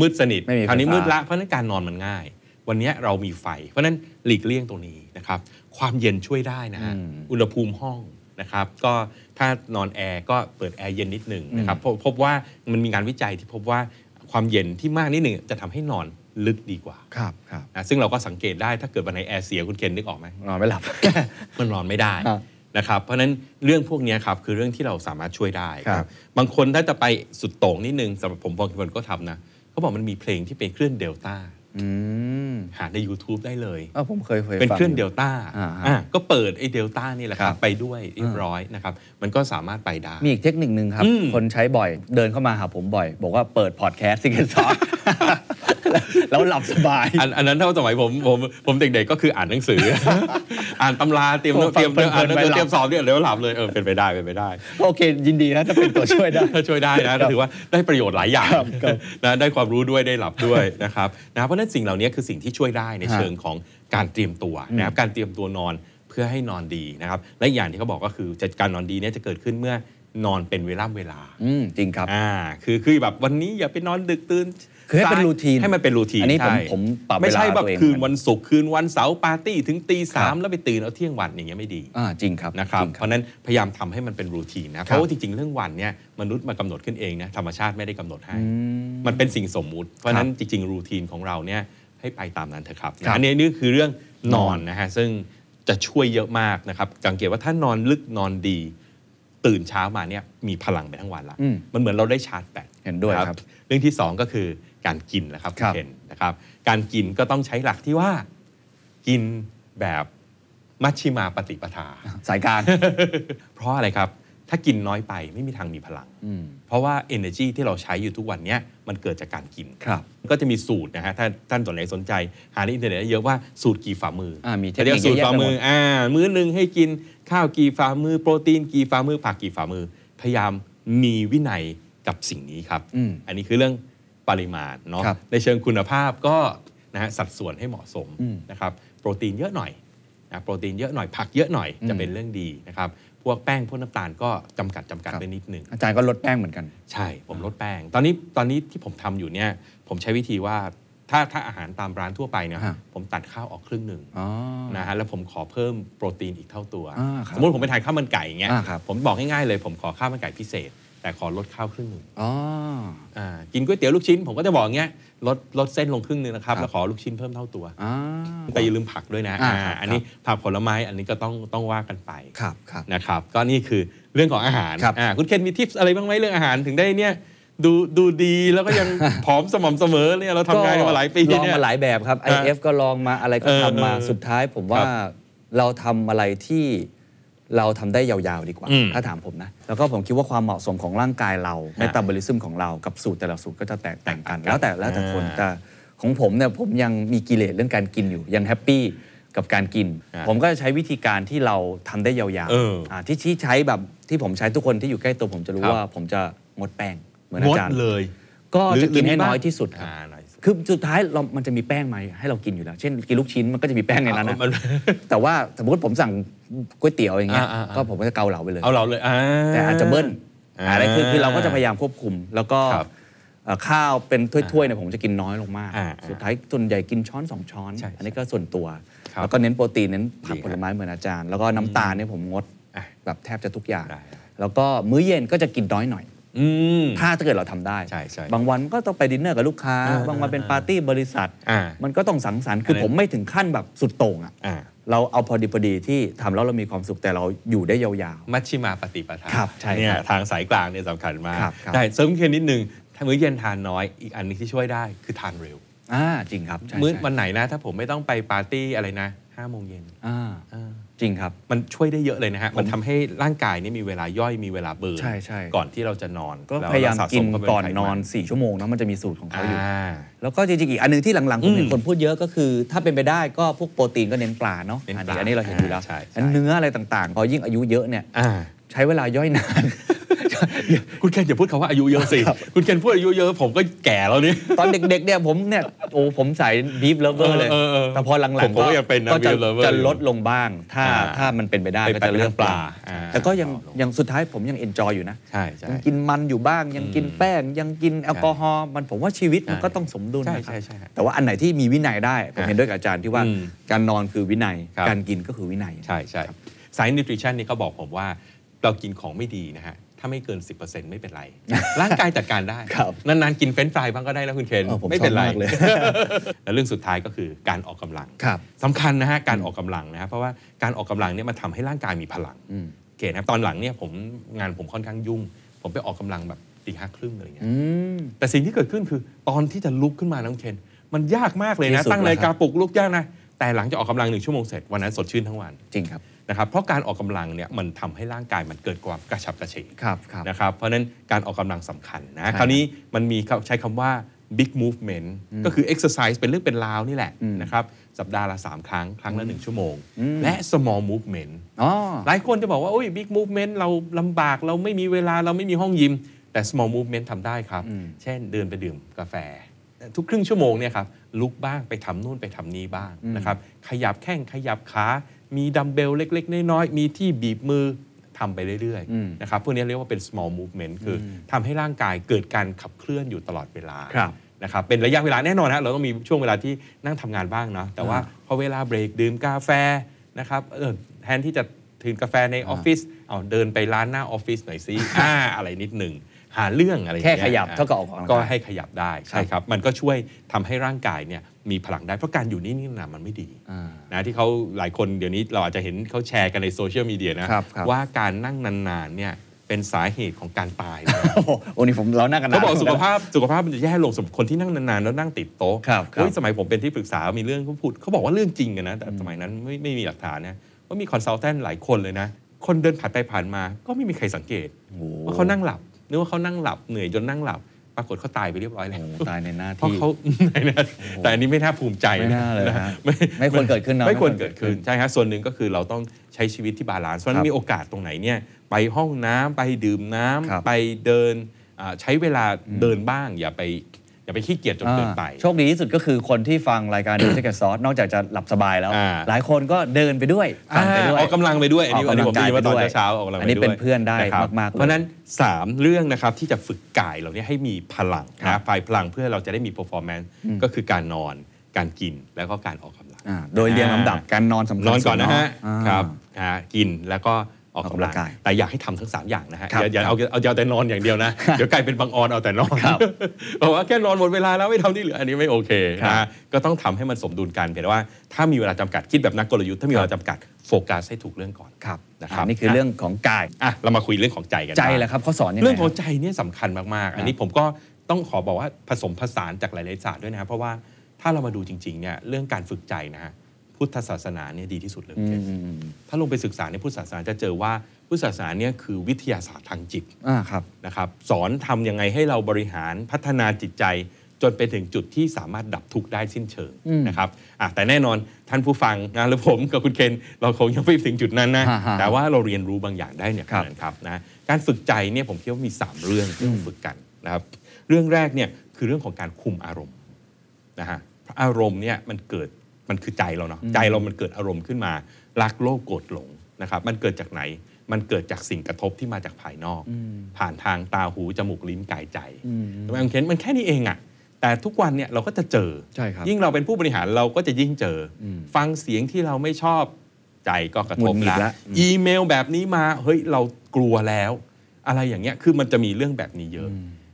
Speaker 1: มืดสนิท
Speaker 5: ไม่มีไฟ
Speaker 1: คราวนี้
Speaker 5: ฟ้ามื
Speaker 1: มืดละเพราะฉะนั้นการนอนมันง่าย วันนี้เรามีไฟ เพราะฉะนั้นหลีกเลี่ยงตรงนี้นะครับความเย็นช่วยได้นะฮะอุณหภูมิห้องนะครับก็ถ้านอนแอร์ก็เปิดแอร์เย็นนิดหนึ่งนะครับพบพบว่ามันมีงานวิจัยที่พบว่าความเย็นที่มากนิดหนึ่งจะทำให้นอนลึกดีกว่า
Speaker 5: ครับครับ
Speaker 1: นะซึ่งเราก็สังเกตได้ถ้าเกิดวันไหนแอร์เสียคุณเคนนึกออกไหม
Speaker 5: นอนไม่หลับ
Speaker 1: มันนอนไม่ได้
Speaker 5: ครับ
Speaker 1: นะครับเพราะฉะนั้นเรื่องพวกเนี้ยครับคือเรื่องที่เราสามารถช่วยได้
Speaker 5: ครับ
Speaker 1: บางคนถ้าจะไปสุดโต่งนิดนึงสำหรับผมบางคนก็ทำนะเขาบอกมันมีเพลงที่เป็นคลื่องเดลต้า
Speaker 5: อืม
Speaker 1: หาใน YouTube ได้เลย
Speaker 5: เออผมเคยเคย
Speaker 1: เป็น
Speaker 5: ฟัง
Speaker 1: คลื่นอ
Speaker 5: ยู่
Speaker 1: เดลต้า
Speaker 5: อ่าฮะ
Speaker 1: อะก็เปิดไอ้เดลต้านี่แหละค
Speaker 5: ค
Speaker 1: รั
Speaker 5: รั
Speaker 1: บบไปด้วยเรียบร้อยนะครับ มันก็สามารถไปได้
Speaker 5: มีอีกเทคนิคหนึ่งครับ
Speaker 1: อืม
Speaker 5: คนใช้บ่อยเดินเข้ามาหาผมบ่อย บอกว่าเปิดพอดแคสต์ Secret Sauce แล้วหลับสบาย
Speaker 1: อันอันนั้นเท่าสมัยผมผมผมเด็กๆก็คืออ่านหนังสือ อ่านตำราเตรียม
Speaker 5: โอ้
Speaker 1: เตรียม
Speaker 5: ฟัง
Speaker 1: อ่าน
Speaker 5: เพลินๆไปหลับ
Speaker 1: เตรียมสอบเนี่ยเดี๋ยวหลับเลยเออเป็นไปได้เป็นไปได้
Speaker 5: โอเค ยินดีนะถ้าเป็นตัวช่วยได้
Speaker 1: ถ้าช่วยได้นะก็ถือว่าได้ประโยชน์หลายอย่าง
Speaker 5: ครับครับ
Speaker 1: นะได้ความรู้ด้วยได้หลับด้วยนะครับนะเพราะฉะนั้นสิ่งเหล่านี้คือสิ่งที่ช่วยได้ใน
Speaker 5: ฮะ
Speaker 1: เชิงของการเตรียมตัวนะครับการเตรียมตัวนอนเพื่อให้นอนดีนะครับและอีกอย่างที่เขาบอกก็คือจะการนอนดีเนี่ยจะเกิดขึ้นเมื่อ นอนเป็นเวลาเวลา
Speaker 5: อืมจริงครับ
Speaker 1: อ่าคือคือแบบวันนี้อย่าไปนอนดึกตื่น
Speaker 5: คือให้เป็น
Speaker 1: สาย
Speaker 5: รูทีน
Speaker 1: ให้มันเป็นรูทีน
Speaker 5: อันนี้ผม
Speaker 1: ใช่
Speaker 5: ผมปรับเวลา
Speaker 1: ไม่ใช่แบบ
Speaker 5: ตัวเอง
Speaker 1: คืน
Speaker 5: เหมือน
Speaker 1: วันศุกร์คืนวันเสาร์ปาร์ตี้ถึงตีสาม
Speaker 5: ครับ
Speaker 1: แล้วไปตื่นเอาเที่ยงวันอย่างเงี้ยไม่ดี
Speaker 5: อ่าจริงครับ
Speaker 1: นะครับ
Speaker 5: จง
Speaker 1: เพราะฉะนั้นพยายามทำให้มันเป็นรูทีนนะเพราะว่าจริงๆเรื่องวันเนี่ยมนุษย์มากำหนดขึ้นเองนะธรรมชาติไม่ได้กำหนดให้
Speaker 5: อืม
Speaker 1: มันเป็นสิ่งสมมุติ เพราะฉะนั้นจริงๆรูทีนของเราเนี่ยให้ไปตามนั้นเถอะครับ
Speaker 5: ครับ
Speaker 1: อันนี้นี่คือเรื่องนอน
Speaker 5: นอน
Speaker 1: นะฮะซึ่งจะช่วยเยอะมากนะครับสังเกตว่าถ้านอนลึกนอนดี ตื่นเช้ามาเนี่ยมีพลังไปทั้งวันละ
Speaker 5: อืม
Speaker 1: มันเหมือนเราได้ชาร์จแบต
Speaker 5: เห็นด้วย
Speaker 1: นะครับ เรื่องที่สองก็คือการกินแหละครับ
Speaker 5: ครับ
Speaker 1: ณเคนนะครับ การกินก็ต้องใช้หลักที่ว่ากินแบบมัชชิมาปฏิปทา
Speaker 5: สายกลาร
Speaker 1: เพราะอะไรครับ ถ้ากินน้อยไปไม่มีทางมีพลัง
Speaker 5: อืม
Speaker 1: เพราะว่า energy ที่เราใช้อยู่ทุกวันเนี้ยมันเกิดจากการกิน
Speaker 5: ครับ
Speaker 1: ก็จะมีสูตรนะฮะถ้าท่านตัวไหนสนใจ หาในอินเทอร์เน็ตได้เยอะว่าสูตรกี่ฝ่ามืออา
Speaker 5: มีเทคนิค
Speaker 1: เรียกสูตรฝ่ามือ
Speaker 5: เยอะแยะไปหมด
Speaker 1: อ่ามื้อหนึ่งให้กินข้าวกี่ฝ่ามือ โปรตีนกี่ฝ่ามือผักกี่ฝ่ามือ พยายามมีวินัยกับสิ่งนี้ครับ
Speaker 5: อืม
Speaker 1: อันนี้คือเรื่องปริมาณเนาะ
Speaker 5: ครับ
Speaker 1: ในเชิงคุณภาพก็นะฮะสัดส่วนให้เหมาะสม
Speaker 5: อืม
Speaker 1: นะครับโปรตีนเยอะหน่อยนะโปรตีนเยอะหน่อยผักเยอะหน่อย
Speaker 5: อืม
Speaker 1: จะเป็นเรื่องดีนะครับพ วกแป้งพวกน้ำตาลก็จำกัดจำกัด
Speaker 5: ครับ
Speaker 1: ไปนิดนึง
Speaker 5: อาจารย์ก็ลดแป้งเหมือนกัน
Speaker 1: ใช่ผมลดแป้ง ตอนนี้ตอนนี้ที่ผมทำอยู่เนี่ยผมใช้วิธีว่าถ้าถ้าอาหารตามร้านทั่วไปเนี่ย
Speaker 5: ฮะ
Speaker 1: ผมตัดข้าวออกครึ่งหนึ่ง
Speaker 5: อ๋อ
Speaker 1: นะฮะแล้วผมขอเพิ่มโปรตีนอีกเท่าตัว
Speaker 5: อ่าครับ
Speaker 1: สมมติผมไปทานข้าวมันไก่อย่างเงี้ย
Speaker 5: อ่าครับ
Speaker 1: ผมบอกง่ายๆเลย ผมขอข้าวมันไก่พิเศษ แต่ขอลดข้าวครึ่งหนึ่ง
Speaker 5: อ๋อ
Speaker 1: อ่ากินก๋วยเตี๋ยวลูกชิ้น ผมก็จะบอกอย่างเงี้ยลดลดเส้นลงครึ่งหนึงนะครับ
Speaker 5: ครับ
Speaker 1: แล้วขอลูกชิ้นเพิ่มเท่าตัว
Speaker 5: อ่า
Speaker 1: แต่อย่าลืมผักด้วยนะ
Speaker 5: อ่า
Speaker 1: อ่า
Speaker 5: ครับ
Speaker 1: อันนี้ผักผลไม้อันนี้ก็ต้องต้องว่ากันไป
Speaker 5: ครับครับ
Speaker 1: นะครับก็นี่คือเรื่องของอาหาร
Speaker 5: ครับ
Speaker 1: อ่าคุณเคนมีทิปอะไรบ้างไหมเรื่องอาหารถึงได้เนี่ยดูดูดีแล้วก็ยัง ผอมสม่ำเสมอเนี่ยเราทำงานกันมาหลายปี
Speaker 5: ลอง
Speaker 1: เนี่ย
Speaker 5: มาหลายแบบครับ
Speaker 1: อ่า
Speaker 5: IF ก็ลองมาอะไรก็
Speaker 1: เออ
Speaker 5: ทำมา
Speaker 1: เออ
Speaker 5: สุดท้ายผมว่า
Speaker 1: ครับ
Speaker 5: เราทำอะไรที่ เราทำได้ยาวๆดีกว่า
Speaker 1: อืม
Speaker 5: ถ้าถามผมนะ แล้วก็ผมคิดว่าความเหมาะสมของร่างกายเราเมตาบอลิซึมของเรากับสูตรแต่ละสูตรก็จะแตกต่างกัน แล้วแต่แล้วแต่คน
Speaker 1: อ่า
Speaker 5: แต่ของผมเนี่ยผมยังมีกิเลสเรื่องการกินอยู่ยังแฮปปี้กับการกิน
Speaker 1: อ่า
Speaker 5: ผมก็จะใช้วิธีการที่เราทำได้ยาว
Speaker 1: เอออ่า
Speaker 5: ที่ที่ใช้แบบที่ผมใช้ทุกคนที่อยู่ใกล้ตัวผมจะรู้
Speaker 1: ครับ
Speaker 5: ว่าผมจะงดแป้งเหมือน
Speaker 1: ง
Speaker 5: อา
Speaker 1: ด
Speaker 5: จารย์
Speaker 1: เลย
Speaker 5: ก็จะกินให้
Speaker 1: หรื
Speaker 5: น้อย
Speaker 1: มีบ้าง
Speaker 5: ที่สุด ครับ
Speaker 1: อ่าน้อยที่สุด
Speaker 5: คือสุดท้ายเรามันจะมีแป้งไหมาให้เรากินอยู่แล้ว เช่นกินลูกชิ้นมันก็จะมีแป้งในนั้นนะ
Speaker 1: มัน
Speaker 5: แต่ว่าสมมติผมสั่งก๋วยเตี๋ยวอย่างเงี้ย
Speaker 1: อ่าๆๆ
Speaker 5: ก็ผมก็จะเกาเหลาไปเลย
Speaker 1: เอาเราเลยอ่า
Speaker 5: แต่อาจจะเบิ้ล
Speaker 1: อ่า
Speaker 5: อะไรคือคือเราก็จะพยายามควบคุม แล้วก็
Speaker 1: ครับ
Speaker 5: เอ่อข้าวเป็นถ้วยๆเนี่ยผมจะกินน้อยลงมาก
Speaker 1: อ่า
Speaker 5: สุดท้ายส่วนใหญ่กินช้อนสองช้อน
Speaker 1: ใช่
Speaker 5: อันนี้ก็ส่วนตัว
Speaker 1: ครับ
Speaker 5: แล้วก็เน้นโปรตีนเน้นผัก
Speaker 1: ดี
Speaker 5: ผลไม้เหมือนอาจารย์ แล้วก็น้ำตาลเนี่ยผมงด
Speaker 1: อะ
Speaker 5: แบบแทบจะทุกอย่าง
Speaker 1: ได้ได้
Speaker 5: แล้วก็มื้อเย็นก็จะกินน้อยหน่อย
Speaker 1: อืม
Speaker 5: ถ้าถ้าเกิดเราทำได้
Speaker 1: ใช่ใช่
Speaker 5: บางวันก็ต้องไปดินเนอร์กับลูกค้า
Speaker 1: อ่า
Speaker 5: บางวันเป็นปาร์ตี้บริษัท
Speaker 1: อ่า
Speaker 5: มันก็ต้องสังสรรค์คือ
Speaker 1: อันนี้
Speaker 5: ผมไม่ถึงขั้นแบบสุดโต่งอะ
Speaker 1: อ่า
Speaker 5: เราเอาพอดีพอดีที่ทำแล้วเรามีความสุขแต่เราอยู่ได้ยาว
Speaker 1: มัชชิมาปฏิปทา
Speaker 5: ครับใช่
Speaker 1: เนี่ย
Speaker 5: ครับ
Speaker 1: ทางสายกลางเนี่ยสำคัญมาก
Speaker 5: ครับครับ
Speaker 1: ได้เสริมเคนนิดนึงถ้ามื้อเย็นทานน้อยอีกอันหนึงที่ช่วยได้คือทานเร็ว
Speaker 5: ๆอ่าจริงครับใช่
Speaker 1: มื้อ
Speaker 5: ใช่
Speaker 1: วันไหนนะ ถ้าผมไม่ต้องไปปาร์ตี้อะไรนะห้าโมงเย็น
Speaker 5: อ่า
Speaker 1: อ่า
Speaker 5: จริงครับ
Speaker 1: มันช่วยได้เยอะเลยนะฮะ มันทำให้ร่างกายนี่มีเวลาย่อยมีเวลาเบิร์น
Speaker 5: ใช่ใช่
Speaker 1: ก่อนที่เราจะนอน
Speaker 5: ก็
Speaker 1: แล้ว
Speaker 5: พยายาม
Speaker 1: เรสะส
Speaker 5: กิน
Speaker 1: เข้าไป
Speaker 5: ก่อน
Speaker 1: ไข
Speaker 5: นอน 4 ชั่วโมงนะมันจะมีสูตรของเขาอยู่
Speaker 1: อ่า
Speaker 5: แล้วก็จริงๆ อีกอันหนึงที่หลังๆผมเห็
Speaker 1: อื
Speaker 5: น
Speaker 1: ม
Speaker 5: คนพูดเยอะก็คือ ถ้าเป็นไปได้ก็พวกโปรตีนก็เน้นปลาเนาะ
Speaker 1: เน้น
Speaker 5: อัน
Speaker 1: ปลา
Speaker 5: นี้อันนี้เราเห็นอยู่แล้ว
Speaker 1: ใช่ใช่
Speaker 5: อันเนื้ออะไรต่างๆ พอยิ่งอายุเยอะเนี่ย
Speaker 1: อ่า
Speaker 5: ใช้เวลาย่อยนาน
Speaker 1: คุณเคนอย่าพูดคำว่าอายุเยอะสิ คุณเคนพูดอายุเยอะผมก็แก่แล้วนี่
Speaker 5: ตอนเด็กๆเนี่ยผมเนี่ยโอ้ผมใส่ beef lover เลย
Speaker 1: เออเออเออ
Speaker 5: แต่พอหลัง
Speaker 1: ผม
Speaker 5: ๆ
Speaker 1: ผมก็ยังเป็นนะ
Speaker 5: ก็จะ
Speaker 1: beef lover
Speaker 5: จะ
Speaker 1: อยู่
Speaker 5: ลดลงบ้าง ถ้า
Speaker 1: อ่า
Speaker 5: ถ้ามันเป็นไปได้
Speaker 1: ไป
Speaker 5: ก็จะเลือกปลา
Speaker 1: อ่า
Speaker 5: แต่ก็ยัง
Speaker 1: ลดลง
Speaker 5: ยังสุดท้ายผมยัง enjoy อยู่นะ
Speaker 1: ใช่ใช่
Speaker 5: ยังกินมันอยู่บ้าง ยังกินแป้ง ยังกินแอลกอฮอล์มันผมว่าชีวิตมัน
Speaker 1: ใช่
Speaker 5: ก็ต้องสมดุล
Speaker 1: ใช่
Speaker 5: นะครับ
Speaker 1: ใช่ใช่ฮะ
Speaker 5: แต่ว่าอันไหนที่มีวินัยได้ผม
Speaker 1: อ่า
Speaker 5: เห็นด้วยกับอาจารย์ที่ว่า
Speaker 1: อืม
Speaker 5: การนอนคือวินัย
Speaker 1: ครับ
Speaker 5: การกินก็คือวินัย
Speaker 1: ใช่ใช่สาย nutrition นี่เขาบอกผมว่าเรากินของไม่ดีนะฮะ ถ้าไม่เกิน 10%ไม่เป็นไร ร่างกายจัดการได้
Speaker 5: ครับ
Speaker 1: นานๆ กินเฟรนช์ฟรายบ้างก็ได้นะคุณเคน
Speaker 5: เออผม
Speaker 1: ไม่เป็นไร
Speaker 5: ชอบมากเลย
Speaker 1: และเรื่องสุดท้ายก็คือการออกกำลัง
Speaker 5: ครับ
Speaker 1: สำคัญนะฮะการออกกำลังนะฮะเพราะว่าการออกกำลังเนี่ยมันทำให้ร่างกายมีพลัง
Speaker 5: อืม
Speaker 1: โอเคนะครับตอนหลังเนี่ยผมงานผมค่อนข้างยุ่ง ผมไปออกกำลังแบบตีห้าครึ่งอะไรเงี้ย
Speaker 5: อืม
Speaker 1: แต่สิ่งที่เกิดขึ้นคือตอนที่จะลุกขึ้นมาน้องเคน มันยากมากเลย
Speaker 5: ที่
Speaker 1: นะ
Speaker 5: สุด
Speaker 1: ตั้งนาฬิกา
Speaker 5: แล้วครับ
Speaker 1: ปลุกลุกยากนะแต่หลังจากออกกำลังหนึ่งชั่วโมงเสร็จวันนั้นสดชื่นทั้งวัน
Speaker 5: จริงครับ
Speaker 1: นะครับเพราะการออกกำลังเนี่ยมันทำให้ร่างกายมันเกิดความกระฉับกระเฉง
Speaker 5: ครับครับ
Speaker 1: นะครับเพราะฉะนั้นการออกกำลังสำคัญนะ
Speaker 5: ใช่
Speaker 1: คราวนี้มันมีเขาใช้คำว่า big movement ก็คือ exercise เป็นเรื่องเป็นราวนี่แหละ
Speaker 5: อืม
Speaker 1: นะครับสัปดาห์ละ 3 ครั้ง ครั้งละ 1 ชั่วโมง
Speaker 5: อืม
Speaker 1: และ small movement
Speaker 5: อ๋อ
Speaker 1: หลายคนจะบอกว่า โอ้ย big movement เราลำบากเราไม่มีเวลาเราไม่มีห้องยิม แต่ small movement ทำได้ครับ
Speaker 5: อืม
Speaker 1: เช่นเดินไปดื่มกาแฟ ทุกครึ่งชั่วโมงเนี่ยครับลุกบ้างไปทำนู่นไปทำนี่บ้างนะครับขยับแข้งขยับขา มีดัมเบลเล็ก ๆ น้อยๆมีที่บีบมือทำไปเรื่อย
Speaker 5: อืม
Speaker 1: ๆนะครับพวกนี้เรียกว่าเป็น small movement คืออทำให้ร่างกายเกิดการขับเคลื่อนอยู่ตลอดเวลา
Speaker 5: ครับ
Speaker 1: นะครับเป็นระยะเวลาแน่นอนนะเราต้องมีช่วงเวลาที่นั่งทำงานบ้างเนาะแต่ว่า
Speaker 5: อ่า
Speaker 1: พอเวลาเบรกดื่มกาแฟนะครับเออแทนที่จะถึงกาแฟในออฟฟิศเอาเดินไปร้านหน้าออฟฟิศหน่อยซิอ่าอะไรนิดหนึ่ง หาเรื่องอะไรอย่าง
Speaker 5: แค่
Speaker 1: เงี้
Speaker 5: ขยับเท่ากับออกกำลังกาย
Speaker 1: ก็ให้ขยับได้ใช่ครับ มันก็ช่วยทำให้ร่างกายเนี่ยมีพลังได้เพราะการอยู่นิ่งๆนานๆมันไม่ดี
Speaker 5: อ่า
Speaker 1: นะที่เขาหลายคนเดี๋ยวนี้เราอาจจะเห็นเขาแชร์กันในโซเชียลมีเดียนะครับ
Speaker 5: ครับ
Speaker 1: ว่าการนั่งนานๆเนี่ยเป็นสาเหตุของการตายเลย
Speaker 5: โอ้โหโอ้นี่ผมเรานั่งกันนน
Speaker 1: เขาบอกสุขภาพสุขภาพมันจะแย่ลงสำหรับคนที่นั่งนานๆแล้วนั่งติดโต๊ะ
Speaker 5: ครับครับ
Speaker 1: เฮ้ยสมัยผมเป็นที่ปรึกษา มีเรื่องเขาพูดเขาบอกว่าเรื่องจริงกันนะแต่สมัยนั้นไม่ไม่มีหลักฐานนะว่ามี consultant หลายคนเลยนะ คนเดินผ่านไปผ่านมาก็ไม่มีใครสังเกต
Speaker 5: โอ้โห
Speaker 1: ว่าเขานั่งหลับ นึกว่าเขานั่งหลับเหนื่อยจนนั่งหลับ ปรากฏเขาตายไปเรียบร้อยแล้ว
Speaker 5: โอ้โหตายในหน้า
Speaker 1: เพราะ
Speaker 5: ที่
Speaker 1: เขาแต่อันนี้ไม่น่าภูมิใจ
Speaker 5: ไม่น่าเลย
Speaker 1: นะ
Speaker 5: ฮะ
Speaker 1: ไม่
Speaker 5: ไม่ควรเกิดขึ้นเนอะ
Speaker 1: ไม่ควร
Speaker 5: ไม่ควรเกิ
Speaker 1: เกิ
Speaker 5: ด
Speaker 1: ด
Speaker 5: ขึ้
Speaker 1: ขึ้
Speaker 5: น
Speaker 1: นใช่ครับส่วนหนึ่งก็คือเราต้องใช้ชีวิตที่ balance เพราะฉะ
Speaker 5: ค
Speaker 1: นั้
Speaker 5: รับ
Speaker 1: นมีโอกาสตรงไหนเนี่ยไปห้องน้ำไปดื่มน้ำ
Speaker 5: ครับ
Speaker 1: ไปเดินอ่าใช้เวลาเดินบ้างอย่าไป อย่าไปขี้เกียจจนเกินไป
Speaker 5: อ่าโชคดีที่สุดก็คือคนที่ฟังรายการ The Secret Sauce นอกจากจะหลับสบายแล้ว
Speaker 1: อ่า
Speaker 5: หลายคนก็เดินไปด้วยฟังไปด้วย
Speaker 1: ออกกำลังไปด้วย อันนี้
Speaker 5: ออก
Speaker 1: อันนี้
Speaker 5: กำลั
Speaker 1: ผม
Speaker 5: งกา
Speaker 1: ได้
Speaker 5: ย
Speaker 1: ยินว่าตอน
Speaker 5: ไปด้วย
Speaker 1: เช้าๆออกกำลังไป
Speaker 5: อันนี้
Speaker 1: ด้วย
Speaker 5: เป็นเพื่อนได้ะ
Speaker 1: ครับ
Speaker 5: มากๆเลย
Speaker 1: เพราะฉะนั้น 3 เรื่องนะครับที่จะฝึกกายเราเนี่ยให้มีพลัง
Speaker 5: ครั
Speaker 1: นะ
Speaker 5: บ
Speaker 1: ไฟพลังเพื่อเราจะได้มี performance ก็คือการนอนการกินแล้วก็การออกกำลัง
Speaker 5: อ่าโดยเรียงลำดับการนอนสำคัญ
Speaker 1: นอนก่อนนะฮะ
Speaker 5: สุดเนา
Speaker 1: ครับอ่ากินแล้วก็ ออก
Speaker 5: ออก
Speaker 1: กำ
Speaker 5: กำลั
Speaker 1: ลัง
Speaker 5: งกาย
Speaker 1: แต่อยากให้ทำทั้ง 3 อย่างนะฮะ
Speaker 5: ครับ
Speaker 1: อย่าอย่าเอาเอาเอาแต่นอนอย่างเดียวนะ เดี๋ยวกลายเป็นบางออนเอาแต่นอน
Speaker 5: ครับ
Speaker 1: บอกว่าแค่นอนหมดเวลาแล้วไม่ทำที่เหลืออันนี้ไม่โอเค
Speaker 5: ครับ
Speaker 1: นะก็ต้องทำให้มันสมดุลกันเพียงแต่ว่าถ้ามีเวลาจำกัดคิดแบบนักกลยุทธ์ถ้ามีเวลาจำกัดโฟกัสให้ถูกเรื่องก่อน
Speaker 5: ครับ
Speaker 1: นะครับ
Speaker 5: อ่านี่คือเรื่องของกาย
Speaker 1: อะเรามาคุยเรื่องของใจกัน
Speaker 5: ใจ
Speaker 1: บ้าง
Speaker 5: แหละครับเขาสอนยังไง
Speaker 1: เรื่องของ
Speaker 5: คบ
Speaker 1: ใจเนี่ยสำคัญมากๆ อันนี้ผมก็ต้องขอบอกว่าผสมผสานจากหลายๆศาสตร์ด้วยนะครับเพราะว่าถ้าเรามาดูจริงๆเนี่ยเรื่องการฝึกใจนะฮะ พุทธศาสนาเนี่ยดีที่สุดเลย
Speaker 5: อืมอืมอืม
Speaker 1: ถ้าลงไปศึกษาในพุทธศาสนาจะเจอว่าพุทธศาสนาเนี่ยคือวิทยาศาสตร์ทางจิต
Speaker 5: อ่าครับ
Speaker 1: นะครับสอนทำยังไงให้เราบริหารพัฒนาจิตใจ จนไปถึงจุดที่สามารถดับทุกข์ได้สิ้นเชิง
Speaker 5: อืม
Speaker 1: นะครับอะแต่แน่นอนท่านผู้ฟังนะและผมกับคุณเคนเราคงยังไม่ถึงจุดนั้นนะ
Speaker 5: ฮะฮะ
Speaker 1: แต่ว่าเราเรียนรู้บางอย่างได้เนี่ย
Speaker 5: ครับ
Speaker 1: นั้นครับนะการฝึกใจเนี่ยผมคิดว่ามี 3 เรื่องที่ต้องฝึกกันนะครับเรื่องแรกเนี่ยคือเรื่องของการคุมอารมณ์ นะฮะเพราะอารมณ์เนี่ยมันเกิด มันคือใจเราเนาะใจเรามันเกิดอารมณ์ขึ้นมา รักโลภโกรธหลงนะครับ มันเกิดจากไหนมันเกิดจากสิ่งกระทบที่มาจากภายนอก ผ่านทางตาหู จมูกลิ้นกายใจ
Speaker 5: อืม
Speaker 1: ใช่ไหมคุณเคนมันแค่นี้เองอะแต่ทุกวันเนี่ยเราก็จะเจอ
Speaker 5: ใช่ครับ
Speaker 1: ยิ่งเราเป็นผู้บริหารเราก็จะยิ่งเจออ
Speaker 5: ม
Speaker 1: ฟังเสียงที่เราไม่ชอบใจก็กระทบ
Speaker 5: หงุดหงิด
Speaker 1: ละ
Speaker 5: ละอืม
Speaker 1: อีเมลแบบนี้มาเฮ้ยเรากลัวแล้ว อะไรอย่างเงี้ยคือมันจะมีเรื่องแบบนี้เยอะ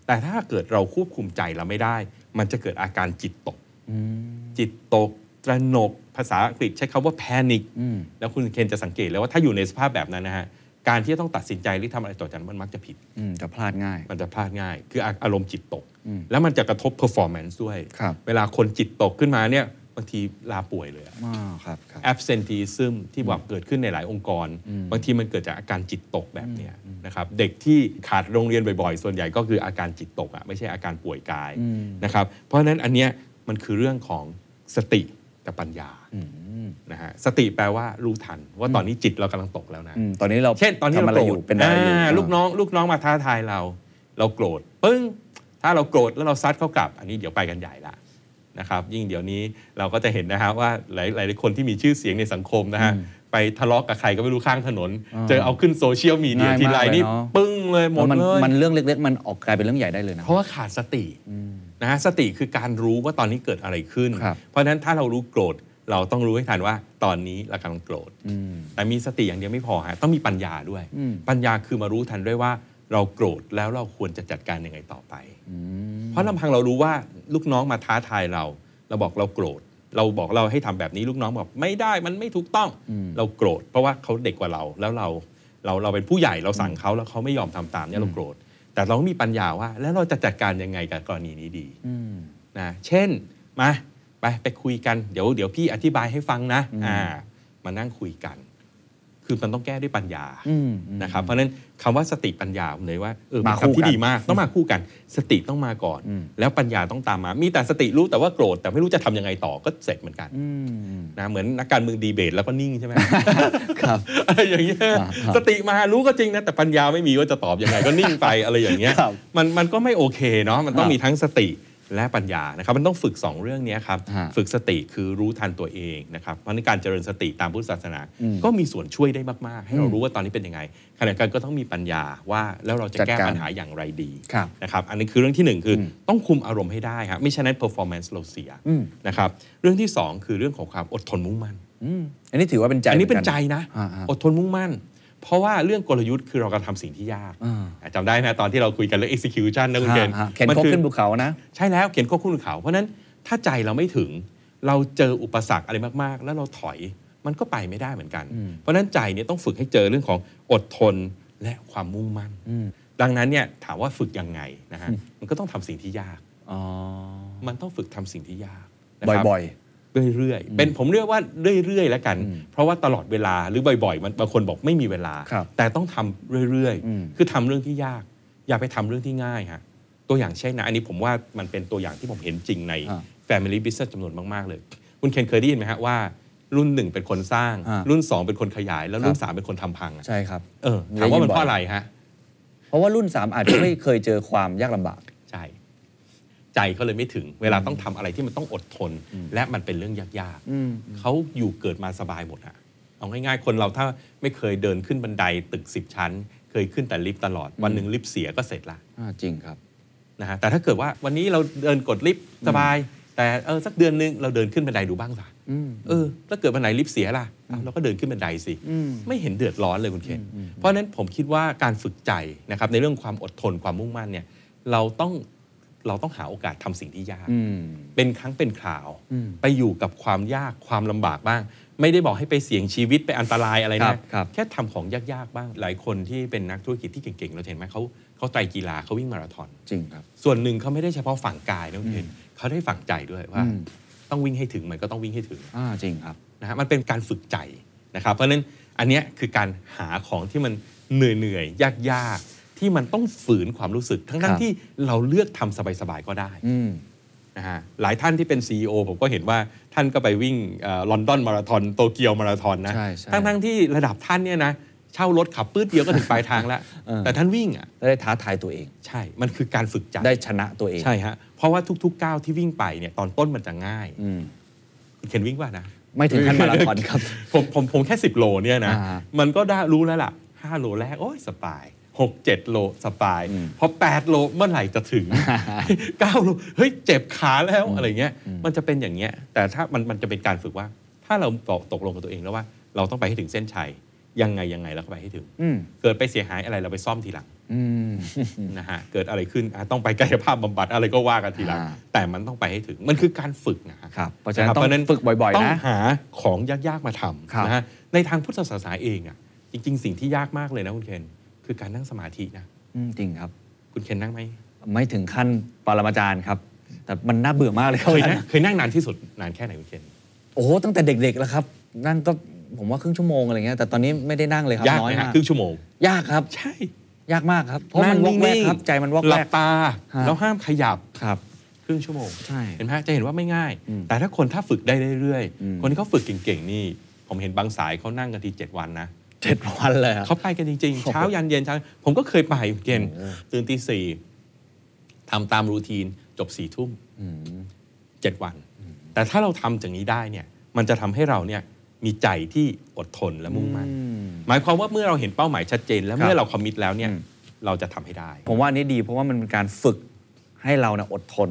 Speaker 1: แต่ถ้าเกิดเราควบคุมใจเราไม่ได้ มันจะเกิดอาการจิตตก
Speaker 5: อืม
Speaker 1: จิตตก ตระหนกภาษาอังกฤษใช้คำว่า panic
Speaker 5: อืม
Speaker 1: แล้วคุณเคนจะสังเกตเลยว่าถ้าอยู่ในสภาพแบบนั้นนะฮะการที่จะต้องตัดสินใจหรือทำอะไรต่อจากนั้นมันมักจะผิด
Speaker 5: อืมจะพลาดง่าย
Speaker 1: มันจะพลาดง่าย คืออาอารมณ์จิตตก
Speaker 5: อืม
Speaker 1: แล้วมันจะกระทบ performance ด้วย
Speaker 5: ครับ
Speaker 1: เวลาคนจิตตกขึ้นมาเนี่ยบางทีลาป่วยเลยอะ
Speaker 5: อ่าครับครับ
Speaker 1: absenteeism ที่แบบเกิดขึ้นในหลายองค์กร
Speaker 5: อืม
Speaker 1: บางทีมันเกิดจากอาการจิตตกแบบเนี้ยนะครับเด็กที่ขาดโรงเรียนบ่อยๆ ส่วนใหญ่ก็คืออาการจิตตกอะไม่ใช่อาการป่วยกาย
Speaker 5: อืม
Speaker 1: นะครับเพราะฉะนั้นอันเนี้ยมันคือเรื่องของสติ กับปัญญา
Speaker 5: อืม
Speaker 1: นะฮะสติแปลว่ารู้ทัน ว่าตอนนี้จิตเรากำลังตกแล้วนะ
Speaker 5: อืมตอนนี้เรา
Speaker 1: เช่นตอนที่
Speaker 5: ทำ
Speaker 1: เรา
Speaker 5: อะไร
Speaker 1: โกร
Speaker 5: อยู่
Speaker 1: ธ
Speaker 5: เป็นอะไรอยู่าอ่า
Speaker 1: ลูกน้อง ลูกน้องมาท้าทายเรา เราโกรธปึ้ง ถ้าเราโกรธแล้วเราซัดเขากลับ อันนี้เดี๋ยวไปกันใหญ่ละนะครับ ยิ่งเดี๋ยวนี้เราก็จะเห็นนะฮะว่าหลายหลายคนที่มีชื่อเสียงในสังคมนะฮะไปทะเลาะกับใครก็ไม่รู้ข้างถนน เจอเอาขึ้นโซเชียลมีเดีย
Speaker 5: ง่ายมาก
Speaker 1: ทีไรนี่
Speaker 5: เลยเนอะ
Speaker 1: ปึ้งเลยหมด
Speaker 5: มัน
Speaker 1: เลย
Speaker 5: มันเรื่องเล็ก ๆ มันออกกลายเป็นเรื่องใหญ่ได้เลยนะ
Speaker 1: เพราะว่าขาดสติ นะฮะสติคือการรู้ว่าตอนนี้เกิดอะไรขึ้น
Speaker 5: ครับ
Speaker 1: เพราะฉะนั้นถ้าเรารู้โกรธเราต้องรู้ให้ทันว่าตอนนี้เรากำลังโกรธ
Speaker 5: อืม
Speaker 1: แต่มีสติอย่างเดียวไม่พอฮะต้องมีปัญญาด้วย
Speaker 5: อืม
Speaker 1: ปัญญาคือมารู้ทันด้วยว่าเราโกรธแล้วเราควรจะจัดการยังไงต่อไป
Speaker 5: อืม
Speaker 1: เพราะลำพังเรารู้ว่าลูกน้องมาท้าทายเรา เราบอกเราโกรธ เราบอกเราให้ทำแบบนี้ลูกน้องบอกไม่ได้มันไม่ถูกต้อง
Speaker 5: อืม
Speaker 1: เราโกรธ เพราะว่าเขาเด็กกว่าเราแล้วเราเราเราเป็นผู้ใหญ่เราสั่งเขาแล้วเขาไม่ยอมทำตามเนี่ยเราโกรธ แต่เราก็มีปัญญาว่า แล้วเราจะจัดการยังไงกับกรณีนี้ดี
Speaker 5: อืม
Speaker 1: นะเช่นมาไปไปคุยกันเดี๋ยวเดี๋ยวพี่อธิบายให้ฟังนะ
Speaker 5: อืม
Speaker 1: อ่ามานั่งคุยกัน คือมันต้องแก้ด้วยปัญญา
Speaker 5: อืมอืม
Speaker 1: นะครับเพราะฉะนั้นคำว่าสติปัญญาผมเลยว่าเออเป็น
Speaker 5: มาคู่
Speaker 1: คำที่
Speaker 5: กัน
Speaker 1: ดีมากต้องมาคู่กัน สติต้องมาก่อน
Speaker 5: อืม
Speaker 1: แล้วปัญญาต้องตามมา มีแต่สติรู้แต่ว่าโกรธแต่ไม่รู้จะทำยังไงต่อก็เสร็จเหมือนกัน
Speaker 5: อืม
Speaker 1: นะเหมือนนักการเมืองดีเบตแล้วก็นิ่งใช่ไหม
Speaker 5: ครับ
Speaker 1: อะไรอย่างเงี้ย
Speaker 5: ครับครับ
Speaker 1: สติมารู้ก็จริงนะแต่ปัญญาไม่มีว่าจะตอบยังไงก็นิ่งไปอะไรอย่างเงี้ย
Speaker 5: ครับ
Speaker 1: มันมันก็ไม่โอเคเนาะมันต้อง
Speaker 5: ครับ
Speaker 1: มีทั้งสติ และปัญญานะครับมันต้องฝึก 2 เรื่องเนี้ยครับ
Speaker 5: ฮะ
Speaker 1: ฝึกสติคือรู้ทันตัวเองนะครับเพราะในการเจริญสติตามพุทธศาสนา
Speaker 5: อืม
Speaker 1: ก็มีส่วนช่วยได้มาก ๆ ให้เรา
Speaker 5: อืม
Speaker 1: รู้ว่าตอนนี้เป็นยังไงขณะเดียวกันก็ต้องมีปัญญาว่าแล้วเราจะ
Speaker 5: จัด
Speaker 1: แก้
Speaker 5: การ
Speaker 1: ปัญหาอย่างไรดี
Speaker 5: ครับ
Speaker 1: นะครับอันนี้คือเรื่องที่หนึ่งคืออ
Speaker 5: ม
Speaker 1: ต้องคุมอารมณ์ให้ได้ครับไม่ฉะนั้น performance เราเสีย
Speaker 5: อืม
Speaker 1: นะครับเรื่องที่สองคือเรื่องของความอดทนมุ่งมั่น
Speaker 5: อืมอันนี้ถือว่าเป็นใจ
Speaker 1: อันนี้เป็น
Speaker 5: หมืกั
Speaker 1: ใจนะ
Speaker 5: อ่าๆ
Speaker 1: อดทนมุ่งมั่น เพราะว่าเรื่องกลยุทธ์คือเรากำลังทำสิ่งที่ยาก
Speaker 5: อ่า
Speaker 1: จำได้ไหมตอนที่เราคุยกันเรื่อง execution นะคุณเกณฑ์
Speaker 5: ฮะเข็น
Speaker 1: มั
Speaker 5: ครก
Speaker 1: คือ
Speaker 5: ขึ้นภูเขานะ
Speaker 1: ใช่แล้วเขียนควบคู่เขา เพราะฉะนั้นถ้าใจเราไม่ถึงเราเจออุปสรรคอะไรมากๆ แล้วเราถอยมันก็ไปไม่ได้เหมือนกัน
Speaker 5: อืม
Speaker 1: เพราะฉะนั้นใจเนี่ยต้องฝึกให้เจอเรื่องของอดทนและความมุ่งมั่น
Speaker 5: อืม
Speaker 1: ดังนั้นเนี่ยถามว่าฝึกยังไงนะฮะ
Speaker 5: อืม
Speaker 1: มันก็ต้องทำสิ่งที่ยาก
Speaker 5: อ๋อ
Speaker 1: มันต้องฝึกทำสิ่งที่ยากนะครับ
Speaker 5: บ่อย
Speaker 1: เรื่อยๆ เป็นผมเรียกว่าเรื่อยๆแล้วกัน
Speaker 5: อืม
Speaker 1: เพราะว่าตลอดเวลาหรือบ่อยๆ มันบางคนบอกไม่มีเวลา
Speaker 5: ครับ
Speaker 1: แต่ต้องทำเรื่อย
Speaker 5: อืม
Speaker 1: ๆคือทำเรื่องที่ยาก อย่าไปทำเรื่องที่ง่ายฮะตัวอย่างเช่นนะอันนี้ผมว่ามันเป็นตัวอย่างที่ผมเห็นจริงใน
Speaker 5: อ่า
Speaker 1: Family Business จำนวนมากๆเลย คุณเคนเคยได้ยินไหมฮะว่ารุ่นหนึ่งเป็นคนสร้าง
Speaker 5: อ่า
Speaker 1: รุ่นสองเป็นคนขยาย แล้วรุ่น
Speaker 5: ครับ
Speaker 1: สามเป็นคนทำพังอะ
Speaker 5: ใช่ครับ
Speaker 1: เออถามว่ามัน
Speaker 5: ได้ยินบ่อย
Speaker 1: เพราะอะไรฮะ
Speaker 5: เพราะว่ารุ่น 3 อาจจะไม่เคยเจอความยากลำบาก
Speaker 1: ใช่ใจเขาเลยไม่ถึง เวลาต้องทำอะไรที่มันต้องอดทน และมันเป็นเรื่องยากๆ
Speaker 5: อืม
Speaker 1: เขาอยู่เกิดมาสบายหมดอะเอาง่ายๆ คนเราถ้าไม่เคยเดินขึ้นบันไดตึก 10 ชั้น เคยขึ้นแต่ลิฟต์ตลอด วันหนึ่งลิฟต์เสียก็เสร็จละ
Speaker 5: อ่าจริงครับ
Speaker 1: นะฮะแต่ถ้าเกิดว่าวันนี้เราเดินกดลิฟต์สบาย แต่เออสักเดือนนึงเราเดินขึ้นบันไดดูบ้างสิ
Speaker 5: อืม
Speaker 1: เออถ้าเกิดบันไดลิฟต์เสียล่ะเอาเราก็เดินขึ้นบันไดสิ
Speaker 5: อืม
Speaker 1: ไม่เห็นเดือดร้อนเลยคุณเคนเพราะฉะนั้นผมคิดว่าการฝึกใจนะครับในเรื่องความอดทนความมุ่งมั่นเนี่ยเราต้อง เราต้องหาโอกาสทำสิ่งที่ยาก
Speaker 5: อืม
Speaker 1: เป็นครั้งเป็นคราว
Speaker 5: อืม
Speaker 1: ไปอยู่กับความยากความลำบากบ้าง ไม่ได้บอกให้ไปเสี่ยงชีวิตไปอันตรายอะไร
Speaker 5: ครั
Speaker 1: นะ
Speaker 5: บครับ
Speaker 1: แค่ทำของยากๆบ้าง หลายคนที่เป็นนักธุรกิจที่เก่งๆ เราเห็นไหมเขาเขาไตรกีฬาเขาวิ่งมาราธอน
Speaker 5: จริงครับ
Speaker 1: ส่วนหนึ่งเขาไม่ได้เฉพาะฝั่งกายนะคุณเห็นเขาได้ฝั่งใจด้วยว่า
Speaker 5: อืม
Speaker 1: ต้องวิ่งให้ถึงมันก็ต้องวิ่งให้ถึง
Speaker 5: อ่าจริงครับ
Speaker 1: นะฮะมันเป็นการฝึกใจนะครับ เพราะฉะนั้นอันเนี้ยคือการหาของที่มันเหนื่อยๆยากๆ ที่มันต้องฝืนความรู้สึก ทั้
Speaker 5: ครั
Speaker 1: ง
Speaker 5: บ
Speaker 1: ๆที่เราเลือกทำสบายๆก็ได้
Speaker 5: อืม
Speaker 1: นะฮะหลายท่านที่เป็น CEO ผมก็เห็นว่าท่านก็ไปวิ่งลอนดอนมาราธอนโตเกียวมาราธอนนะ
Speaker 5: ใช่ใช่
Speaker 1: ทั้งทั้งๆที่ระดับท่านเนี่ยนะเช่ารถขับปื้ดเดียวก็ถึงปลายทางแล้ว
Speaker 5: เออ
Speaker 1: แต่ท่านวิ่งอะ
Speaker 5: ได้ท้าทายตัวเอง
Speaker 1: ใช่มันคือการฝึกใจ
Speaker 5: ได้ชนะตัวเอง
Speaker 1: ใช่ฮะเพราะว่าทุกๆก้าวที่วิ่งไปเนี่ยตอนต้นมันจะง่าย
Speaker 5: อืม
Speaker 1: คุณเคนวิ่งว่านะ
Speaker 5: ไม่ถึงขั้นมาราธอนครับ
Speaker 1: ผมผมผมแค่ 10 โลเนี่ยนะ
Speaker 5: อ่า
Speaker 1: มันก็ได้รู้แล้วล่ะ 5 โลแรก โอ้ยสบาย 6 7 โลสบาย
Speaker 5: อืม
Speaker 1: พอ 8 โลเมื่อไหร่จะถึง 9 โลเฮ้ยเจ็บขาแล้วอะไรเงี้ยมันจะเป็นอย่างเงี้ยแต่ถ้ามันมันจะเป็นการฝึกว่า ถ้าเราตกตกลงกับตัวเองแล้วว่า เราต้องไปให้ถึงเส้นชัยยังไงยังไงเราก็ไปให้ถึง
Speaker 5: อืม
Speaker 1: เกิดไปเสียหายอะไรเราไปซ่อมทีหลัง
Speaker 5: อืม
Speaker 1: นะฮะเกิดอะไรขึ้นอะต้องไปกายภาพบำบัดอะไรก็ว่ากันทีหลัง
Speaker 5: อ่า
Speaker 1: แต่มันต้องไปให้ถึงมันคือการฝึกนะฮะ
Speaker 5: ครับเพราะฉะนั้น
Speaker 1: คบ
Speaker 5: ต้องฝึกบ่อย
Speaker 1: ต้อ
Speaker 5: ๆ
Speaker 1: ง
Speaker 5: นะ
Speaker 1: หาของยากๆมาท
Speaker 5: ครับำ
Speaker 1: นะฮะในทางพุทธศาสนาเองอะจริง ๆ สิ่งที่ยากมากเลยนะคุณเคน คือการนั่งสมาธินะ
Speaker 5: อืมจริงครับ
Speaker 1: คุณเคนนั่งไหม
Speaker 5: ไม่ถึงขั้นปรมาจารย์ครับ แต่มันน่าเบื่อมากเลยครับ
Speaker 1: เคยนะเคยนั่งนานที่สุดนานแค่ไหนคุณเคน
Speaker 5: โอ้โหตั้งแต่เด็กๆแล้วครับ นั่งก็ผมว่าครึ่งชั่วโมงอะไรเงี้ยแต่ตอนนี้ไม่ได้นั่งเลยครับ
Speaker 1: ยาก
Speaker 5: น้อ
Speaker 1: ไห
Speaker 5: ย
Speaker 1: มฮะ
Speaker 5: มาก
Speaker 1: ครึ่งชั่วโมง
Speaker 5: ยากครับ
Speaker 1: ใช่
Speaker 5: ยากมากครับเพราะมันวอกแวกครับใจมันวอก
Speaker 1: ห
Speaker 5: แว
Speaker 1: ลั
Speaker 5: ก
Speaker 1: บตา
Speaker 5: ฮะ
Speaker 1: แล้วห้ามขยับ
Speaker 5: ครับ
Speaker 1: ครึ่งชั่วโมง
Speaker 5: ใช่
Speaker 1: เห็นไหมฮะจะเห็นว่าไม่ง่าย
Speaker 5: อืม
Speaker 1: แต่ถ้าคนถ้าฝึกได้เรื่อย
Speaker 5: อืม
Speaker 1: ๆคนที่เขาฝึกเก่งๆนี่ ผมเห็นบางสายเขานั่งกันทีเจ็ดวันนะ
Speaker 5: เจ็ดวันเลยครับ
Speaker 1: เขาไปกันจริงๆ เช้ายันเย็นเช้าผมก็เคยไปคุณเกณฑ์
Speaker 5: โอ้
Speaker 1: ตื่นตีสี่ทำตามรูทีนจบสี่ทุ่ม
Speaker 5: อืม
Speaker 1: เจ็ดวัน แต่ถ้าเราทำอย่างนี้ได้เนี่ยมันจะทำให้เราเนี่ยมีใจที่อดทนและมุ่งมั่น
Speaker 5: อืม
Speaker 1: หมายความว่าเมื่อเราเห็นเป้าหมายชัดเจน และ
Speaker 5: ครับ
Speaker 1: เมื่อเราคอมมิตแล้วเนี่ย
Speaker 5: อืม
Speaker 1: เราจะทำให้ได้
Speaker 5: ผมว่าอันนี้ดีเพราะว่ามันเป็นการฝึกให้เราเนี่ยอดทน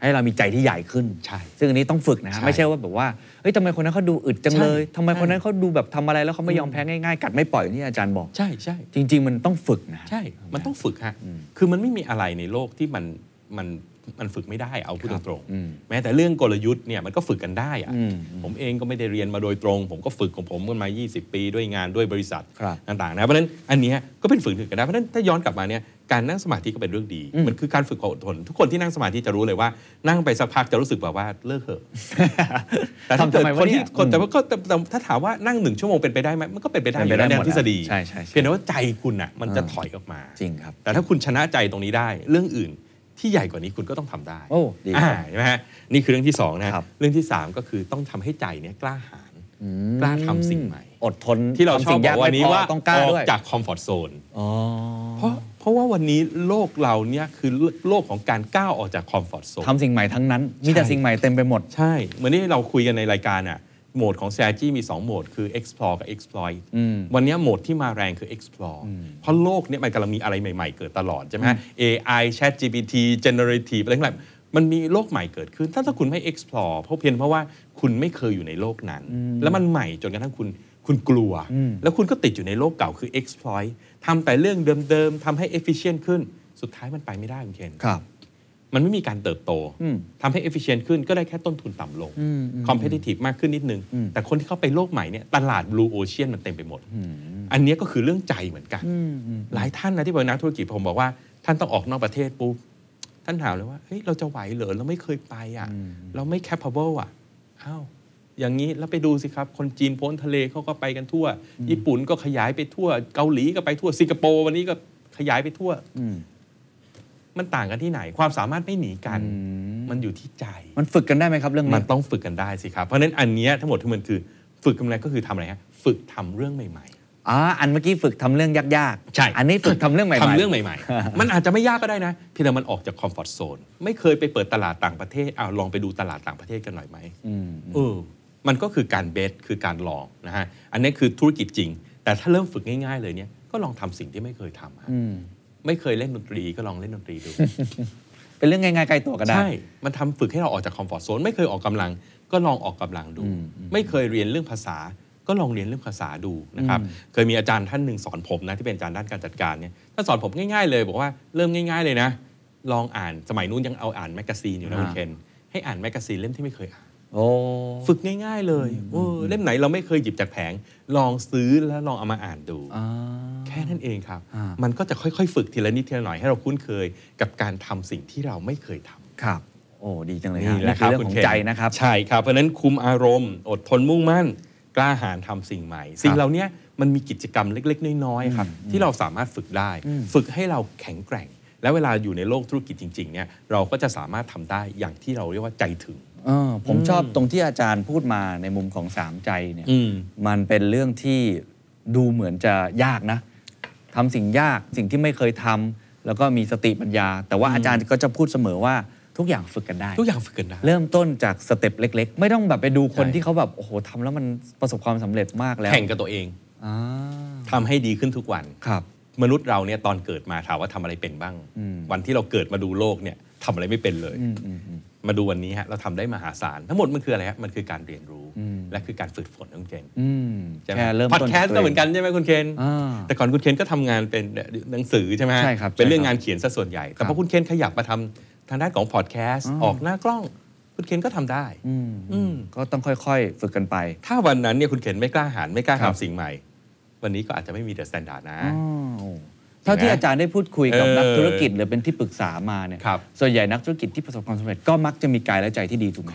Speaker 5: ให้เรามีใจที่ใหญ่ขึ้น
Speaker 1: ใช่
Speaker 5: ซึ่งอันนี้ต้องฝึกนะฮะ
Speaker 1: ใช่
Speaker 5: ไม่ใช่ว่าแบบว่าเฮ้ยทำไมคนนั้นเขาดูอึดจังเลย
Speaker 1: ใช่
Speaker 5: ทำไม
Speaker 1: ใช่
Speaker 5: คนนั้นเขาดูแบบทำอะไรแล้วเขาไม่ยอมแพ้ง่ายๆ กัดไม่ปล่อยที่อาจารย์บอก
Speaker 1: ใช่ใช่
Speaker 5: จริง ๆ มันต้องฝึกนะ
Speaker 1: ใช่ มันต้องฝึกฮะ
Speaker 5: อืม
Speaker 1: คือมันไม่มีอะไรในโลกที่มันมันมันฝึกไม่ได้เอาพูด
Speaker 5: ครับ
Speaker 1: ตรง
Speaker 5: อืม
Speaker 1: ๆ แม้แต่เรื่องกลยุทธ์เนี่ยมันก็ฝึกกันได้อะ
Speaker 5: อืม
Speaker 1: ผมเองก็ไม่ได้เรียนมาโดยตรง ผมก็ฝึกของผมกันมา 20 ปีด้วยงานด้วยบริษัท
Speaker 5: ครับ
Speaker 1: ต่างๆนะ เพราะฉะนั้นอันเนี้ยก็เป็นฝึกถึงกันได้ เพราะฉะนั้นถ้าย้อนกลับมาเนี่ย การนั่งสมาธิก็เป็นเรื่องดี
Speaker 5: อืม
Speaker 1: มันคือการฝึกความอดทน ทุกคนที่นั่งสมาธิจะรู้เลยว่า นั่งไปสักพักจะรู้สึกแบบว่าเลิกเถอะแต่ถ้า
Speaker 5: ทำทำ
Speaker 1: เกิด
Speaker 5: ไม
Speaker 1: ค
Speaker 5: วะ
Speaker 1: น
Speaker 5: เนี่
Speaker 1: ที่
Speaker 5: ย
Speaker 1: คนแต่
Speaker 5: อืม
Speaker 1: ว่าก็แต่แต่ถ้าถามว่านั่งหนึ่งชั่วโมงเป็นไปได้ไหมมันก็เป็นไปได้
Speaker 5: เป็น
Speaker 1: อ
Speaker 5: ไป
Speaker 1: ยู่
Speaker 5: ได้
Speaker 1: แล้วใน
Speaker 5: หมด
Speaker 1: ทฤษฎี
Speaker 5: ใช่ใช่ใช่
Speaker 1: เพียงแต่ว่าใจคุณอะมันจะ
Speaker 5: อ่า
Speaker 1: ถอยออกมา
Speaker 5: จริงครับ
Speaker 1: แต่ถ้าคุณชนะใจตรงนี้ได้เรื่องอื่นที่ใหญ่กว่านี้คุณก็ต้องทำได้
Speaker 5: โอ้ดี
Speaker 1: อ่า
Speaker 5: ครับ
Speaker 1: ใช่ไหมฮะนี่คือเรื่องที่สองนะครับเรื่องที่สามก็คือต้องทำให้ใจเนี่ยกล้าหาญ
Speaker 5: อืม
Speaker 1: กล้าทำสิ่งใหม่
Speaker 5: อดทน
Speaker 1: ที่เราช
Speaker 5: ทำ
Speaker 1: อบ
Speaker 5: สิ่ง
Speaker 1: บ
Speaker 5: ยา
Speaker 1: อกวันนี้
Speaker 5: ไม่พ
Speaker 1: ว่า
Speaker 5: ต้องกล้า
Speaker 1: ออก
Speaker 5: ด้วย
Speaker 1: จาก comfort zone อ๋
Speaker 5: อ
Speaker 1: เพราะเพ ราะว่าวันนี้โลกเราเนี่ยคือโลกของการก้าวออกจาก comfort zone ทำ
Speaker 5: สิ่งใหม่ทั้งนั้น มีแต่
Speaker 1: ใช่
Speaker 5: สิ่งใหม่เต็มไปหมด
Speaker 1: ใช่ เหมือนที่เราคุยกันในรายการอะโหมดของ strategy มี 2 โหมด คือ explore กับ exploit
Speaker 5: อืม
Speaker 1: วันนี้โหมดที่มาแรงคือ explore เพราะโลกเนี้มันกำลังมีอะไรใหม่ๆ เกิดตลอดใช่ไหมฮะ AI Chat GPT generative อะไรทั้งหลายมันมีโลกใหม่เกิดขึ้น ถ้าถ้าคุณไม่ explore เพราะเพียงเพราะว่าคุณไม่เคยอยู่ในโลกนั้น แล้วมันใหม่จนกระทั่งคุณคุณกลัว แล้วคุณก็ติดอยู่ในโลกเก่าคือ exploit ทำแต่เรื่องเดิมๆทำให้ efficient ขึ้น สุดท้ายมันไปไม่ได้คุณเคน
Speaker 5: ครับ
Speaker 1: มันไม่มีการเติบโต
Speaker 5: อืม
Speaker 1: ทำให้ efficient ขึ้นก็ได้แค่ต้นทุนต่ำลง
Speaker 5: อืมอืม
Speaker 1: competitive มากขึ้นนิดนึง
Speaker 5: อืม
Speaker 1: แต่คนที่เข้าไปโลกใหม่เนี่ยตลาด blue ocean มันเต็มไปหมด อันเนี้ยก็คือเรื่องใจเหมือนกัน
Speaker 5: อืมอืม
Speaker 1: หลายท่านนะที่เป็นนักธุรกิจผมบอกว่าท่านต้องออกนอกประเทศปุ๊บท่านถามเลยว่าเฮ้ยเราจะไหวเหรอเราไม่เคยไปอะ เราไม่ capable อะอ้าว อย่างนี้แล้วไปดูสิครับ คนจีนพ้นทะเลเขาก็ไปกันทั่ว ญี่ปุ่นก็ขยายไปทั่ว เกาหลีก็ไปทั่วสิงคโปร์วันนี้ก็ขยายไปทั่ว
Speaker 5: อืม
Speaker 1: มันต่างกันที่ไหน ความสามารถไม่หนีกัน
Speaker 5: อืม
Speaker 1: มันอยู่ที่ใจ
Speaker 5: มันฝึกกันได้ไหมครับเรื่อง
Speaker 1: มั
Speaker 5: นี้
Speaker 1: นต้องฝึกกันได้สิครับ เพราะฉะนั้นอันเนี้ยทั้งหมดที่มันคือ ฝึกกันอะไรก็คือทำอะไรฮะฝึกทำเรื่องใหม่
Speaker 5: อ่าอันเมื่อกี้ฝึกทำเรื่องยากๆ
Speaker 1: ใช่
Speaker 5: อันนี้ฝึกทำเรื่องใหม่
Speaker 1: ๆ
Speaker 5: ๆ
Speaker 1: ทำเรื่องใหม่ๆ มันอาจจะไม่ยากก็ได้นะเพียงแต่มันออกจาก comfort zone ไม่เคยไปเปิดตลาดต่างประเทศอ้าวลองไปดูตลาดต่างประเทศกันหน่อยไหม
Speaker 5: อืม
Speaker 1: เออ มันก็คือการเบสคือการลองนะฮะอันนี้คือธุรกิจจริง แต่ถ้าเริ่มฝึกง่ายๆเลยเนี่ยก็ลองทำสิ่งที่ไม่เคยทำฮะ
Speaker 5: อืม
Speaker 1: ไม่เคยเล่นดนตรีก็ลองเล่นดนตรีดู
Speaker 5: เป็นเรื่องง่ายๆใกล้ตัวก็ได้
Speaker 1: ใช่ มันทำฝึกให้เราออกจาก comfort zone ไม่เคยออกกำลัง ก็ลองออกกำลังดู
Speaker 5: อืมอืม
Speaker 1: ไม่เคยเรียนเรื่องภาษา ก็ลองเรียนเรื่องภาษาดูนะครับ
Speaker 5: อืม
Speaker 1: เคยมีอาจารย์ท่านหนึ่งสอนผมนะที่เป็นอาจารย์ด้านการจัดการเนี่ยท่านสอนผมง่ายๆเลย บอกว่าเริ่มง่าย ๆเลยนะ ลองอ่านสมัยนู้นยังเอาอ่าน magazine อยู่นะคุณเคนให้อ่าน magazine เล่มที่ไม่เคยอ่าน
Speaker 5: โอ้
Speaker 1: ฝึกง่ายๆเลยเออเล่มไหนเราไม่เคยหยิบจากแผง ลองซื้อแล้วลองเอามาอ่านดู
Speaker 5: อ่า
Speaker 1: แค่นั้นเองครับ
Speaker 5: อ่ามั
Speaker 1: มันก็จะค่อยๆ ฝึกทีละนิดทีละหน่อยให้เราคุ้นเคยกับการทำสิ่งที่เราไม่เคยทำ
Speaker 5: ครับโอ้ดีจังเลย
Speaker 1: นี่
Speaker 5: ฮะ
Speaker 1: แหละ
Speaker 5: นี่
Speaker 1: ค
Speaker 5: คื
Speaker 1: รับ
Speaker 5: อเรื่อง
Speaker 1: คุ
Speaker 5: ข
Speaker 1: ณ
Speaker 5: อง
Speaker 1: คน
Speaker 5: ใจนะครับ
Speaker 1: ใช่ครับ เพราะฉะนั้นคุมอารมณ์ อดทนมุ่งมั่น กล้าหาญทำสิ่งใหม่ สิ่งเหล่านี้มันมีกิจกรรมเล็ก ๆ น้อยๆครับที่เราสามารถฝึกได้
Speaker 5: อืม
Speaker 1: ฝึกให้เราแข็งแกร่ง แล้วเวลาอยู่ในโลกธุรกิจจริงๆเนี่ยเราก็จะสามารถทำได้อย่างที่เราเรียกว่าใจถึง
Speaker 5: เออผมชอบตรงที่อาจารย์พูดมาในมุมของสามใจเนี่ย
Speaker 1: อืม
Speaker 5: มันเป็นเรื่องที่ดูเหมือนจะยากนะทำสิ่งยากสิ่งที่ไม่เคยทำแล้วก็มีสติปัญญา แต่ว่าอาจารย์ก็จะพูดเสมอว่าทุกอย่างฝึกกันได้
Speaker 1: ทุกอย่างฝึกกันได้
Speaker 5: เริ่มต้นจากสเต็ปเล็ก ๆ ไม่ต้องแบบไปดูคน
Speaker 1: ใช่
Speaker 5: ที่เขาแบบโอ้โหทำแล้วมันประสบความสำเร็จมากแล้ว
Speaker 1: แข่งกับตัวเอง
Speaker 5: อ่า
Speaker 1: ทำให้ดีขึ้นทุกวัน
Speaker 5: ครับ
Speaker 1: มนุษย์เราเนี่ยตอนเกิดมาถามว่าทำอะไรเป็นบ้าง
Speaker 5: อืม
Speaker 1: วันที่เราเกิดมาดูโลกเนี่ย ทำอะไรไม่เป็นเลย
Speaker 5: อืมอืมอืม
Speaker 1: มาดูวันนี้ฮะเราทำได้มหาศาลทั้งหมดมันคืออะไรฮะมันคือการเรียนรู้
Speaker 5: อืม
Speaker 1: และคือการฝึกฝนของเคน
Speaker 5: อืม
Speaker 1: ใช่ไหม
Speaker 5: แค่เริ่ม
Speaker 1: พอด
Speaker 5: ต้น
Speaker 1: แคสต์ก็เหมือนกันใช่ไหมคุณเคน
Speaker 5: อ่า
Speaker 1: แต่ก่อนคุณเคนก็ทำงานเป็นหนังสือใช่ไหมฮะ
Speaker 5: ใช่ครับ
Speaker 1: เป็นเรื่อง
Speaker 5: ใช่ครับ
Speaker 1: งานเขียนซะส่วนใหญ่ แต่
Speaker 5: ค
Speaker 1: พ
Speaker 5: รั
Speaker 1: อบคุณเคนขยับมาทำทางด้านของพอดแคสต์
Speaker 5: อ๋อ
Speaker 1: ออกหน้ากล้องคุณเคนก็ทำได้
Speaker 5: อืม
Speaker 1: อืม
Speaker 5: ก็ต้องค่อยๆ ฝึกกันไป
Speaker 1: ถ้าวันนั้นเนี่ยคุณเคนไม่กล้าหาญไม่กล้า
Speaker 5: ครับ
Speaker 1: ทำสิ่งใหม่ วันนี้ก็อาจจะไม่มี THE STANDARD นะ
Speaker 5: อ๋อ เท่าที่อาจารย์ได้พูดคุยกับ
Speaker 1: เออ
Speaker 5: นักธุรกิจหรือเป็นที่ปรึกษามาเนี่ย
Speaker 1: ครับ
Speaker 5: ส่วนใหญ่นักธุรกิจที่ประสบความสำเร็จก็มักจะมีกายและใจที่ดีถูกไหม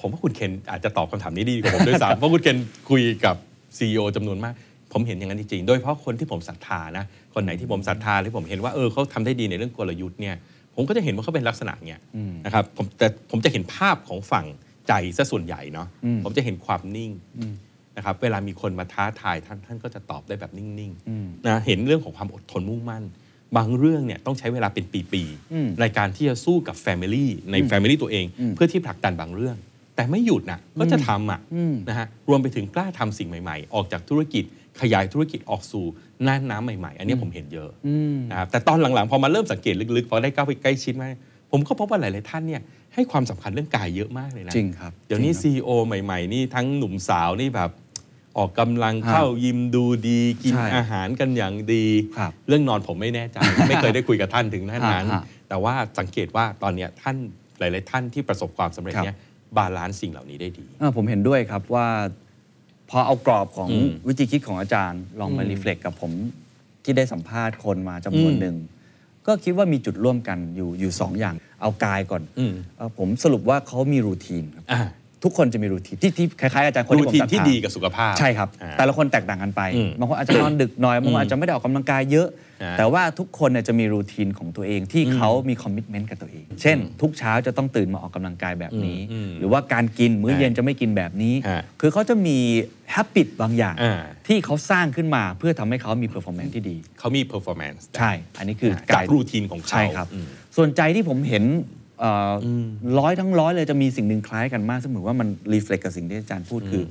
Speaker 1: ผมว่าคุณเคนอาจจะตอบคำถามนี้ดีกว่าผมด้วยซ้ำเพราะคุณเคนคุยกับ CEO จำนวนมาก ผมเห็นอย่างนั้นจริงๆ โดยเฉพาะคนที่ผมศรัทธานะ คนไหนที่ผมศรัทธาหรือผมเห็นว่าเออเขาทำได้ดีในเรื่องกลยุทธ์เนี่ย ผมก็จะเห็นว่าเขาเป็นลักษณะเนี้ย
Speaker 5: อืม
Speaker 1: นะครับผมแต่ผมจะเห็นภาพของฝั่งใจซะส่วนใหญ่เนาะ
Speaker 5: อืม
Speaker 1: ผมจะเห็นความนิ่ง
Speaker 5: อืม
Speaker 1: นะครับเวลามีคนมาท้าทายท่านท่านก็จะตอบได้แบบนิ่ง
Speaker 5: อืม
Speaker 1: ๆนะเห็นเรื่องของความอดทนมุ่งมั่น บางเรื่องเนี่ยต้องใช้เวลาเป็นปี
Speaker 5: อืม
Speaker 1: ๆในการที่จะสู้กับ Family ใน Family ตัวเอง
Speaker 5: อืม
Speaker 1: เพื่อที่ผลักดันบางเรื่อง แต่ไม่หยุดนะก็จะทำอะ
Speaker 5: อืม
Speaker 1: นะฮะรวมไปถึงกล้าทำสิ่งใหม่ๆ ออกจากธุรกิจขยายธุรกิจออกสู่น่านน้ำใหม่ๆ อันนี้ผมเห็นเยอะ
Speaker 5: อืม
Speaker 1: นะครับแต่ตอนหลังๆ พอมาเริ่มสังเกตลึกๆ พอได้ก้าวไปใกล้ชิดมากผมก็พบว่าหลายๆท่านเนี่ยให้ความสำคัญเรื่องกายเยอะมากเลยนะ
Speaker 5: จริงครับ
Speaker 1: เดี๋ยวนี้
Speaker 5: จริงครับ
Speaker 1: CEO ใหม่ ๆ นี่ทั้งหนุ่มสาวนี่แบบ ออกกำลัง
Speaker 5: ฮะ
Speaker 1: เข้ายิมดูดีกิน
Speaker 5: ใช่
Speaker 1: อาหารกันอย่างดี
Speaker 5: ครับ
Speaker 1: เรื่องนอนผมไม่แน่ใจ ไม่เคยได้คุยกับท่านถึงท่านนั้น
Speaker 5: ฮะฮะ
Speaker 1: แต่ว่าสังเกตว่าตอนเนี้ยท่านหลาย ๆ ท่านที่ประสบความสำเร็จ
Speaker 5: ครับ
Speaker 1: เนี่ย balance สิ่งเหล่านี้ได้ดี
Speaker 5: เออผมเห็นด้วยครับว่าพอเอากรอบของ
Speaker 1: อืม
Speaker 5: วิธีคิดของอาจารย์ ลองมา
Speaker 1: อืม
Speaker 5: reflect กับผมที่ได้สัมภาษณ์คนมาจำนวน
Speaker 1: อืม
Speaker 5: หนึ่ง ก็คิดว่ามีจุดร่วมกันอยู่อยู่สองอย่าง เอากายก่อน
Speaker 1: อืม
Speaker 5: เอ่อผมสรุปว่าเขามี routine ครับ
Speaker 1: อ่า
Speaker 5: ทุกคนจะมี routine ที่ที่คล้ายๆอาจารย์คน
Speaker 1: รู
Speaker 5: ที่ผม
Speaker 1: ทีน
Speaker 5: ศรัทธา
Speaker 1: ที่ดีกับสุขภาพ
Speaker 5: ใช่ครับ
Speaker 1: อ่า
Speaker 5: แต่ละคนแตกต่างกันไป
Speaker 1: อืม
Speaker 5: บางคนอาจจะนอนดึกหน่อยบางคนอาจจะไม่ได้ออกกำลังกายเยอะ
Speaker 1: อ่า
Speaker 5: แต่ว่าทุกคนเนี่ยจะมี routine ของตัวเองที่เขามี commitment กับตัวเอง เช่น ทุกเช้าจะต้องตื่นมาออกกำลังกายแบบนี้
Speaker 1: อืม
Speaker 5: หรือว่าการกินมื้อเย็นจะไม่กินแบบนี้
Speaker 1: ฮะ
Speaker 5: คือเขาจะมีhabit บางอย่าง
Speaker 1: อ่า
Speaker 5: ที่เขาสร้างขึ้นมาเพื่อทำให้เขามี performance ที่ดี
Speaker 1: เขามี performance
Speaker 5: ใช่ อันนี้คือ
Speaker 1: จาก routine ของเขา
Speaker 5: ใช่ครับ
Speaker 1: อืม
Speaker 5: ส่วนใจที่ผมเห็นเอ่ออ ร้อยทั้งร้อยเลยจะมีสิ่งหนึ่งคล้ายกันมากซึ่งผมว่ามัน reflect กับสิ่งที่อาจารย์พูดคืออ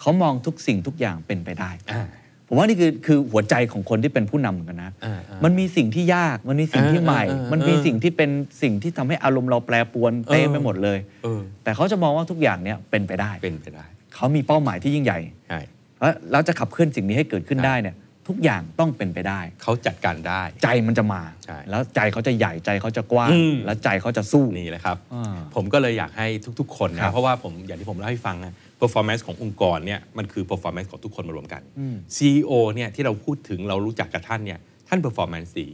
Speaker 5: เขามองทุกสิ่งทุกอย่างเป็นไปได้
Speaker 1: อ่า
Speaker 5: ผมว่านี่คือคือหัวใจของคนที่เป็นผู้นำเหมือนกันนะ
Speaker 1: อ่าอ่า
Speaker 5: มันมีสิ่งที่ยาก มันมีสิ่งที่ใหม่
Speaker 1: อ่าอ่าอ่า
Speaker 5: มันมีสิ่งที่เป็นสิ่งที่ทำให้อารมณ์เราแปรปรวนเต็มไปหมดเลย
Speaker 1: เออ
Speaker 5: แต่เขาจะมองว่าทุกอย่างเนี่ยเป็นไปได้
Speaker 1: เป็นไปได้
Speaker 5: เขามีเป้าหมายที่ยิ่งใหญ่
Speaker 1: ใช่
Speaker 5: แล้วเราจะขับเคลื่อนสิ่งนี้ให้เกิดขึ้น
Speaker 1: ครับ
Speaker 5: ได้เนี่ย ทุกอย่างต้องเป็นไปได้
Speaker 1: เขาจัดการได้
Speaker 5: ใจมันจะมา
Speaker 1: ใช่
Speaker 5: แล้วใจเขาจะใหญ่ใจเขาจะกว้าง
Speaker 1: อืม
Speaker 5: แล้วใจเขาจะสู้
Speaker 1: นี่แหละครับ
Speaker 5: อ่า
Speaker 1: ผมก็เลยอยากให้ทุกๆ คน
Speaker 5: ครั
Speaker 1: นะ
Speaker 5: บ
Speaker 1: เพราะว่าผมอย่างที่ผมเล่าให้ฟังนะ performance ขององค์กรเนี่ยมันคือ performance ของทุกคนมารวมกัน CEO เนี่ยที่เราพูดถึงเรารู้จักกับท่านเนี่ยท่าน performance ดี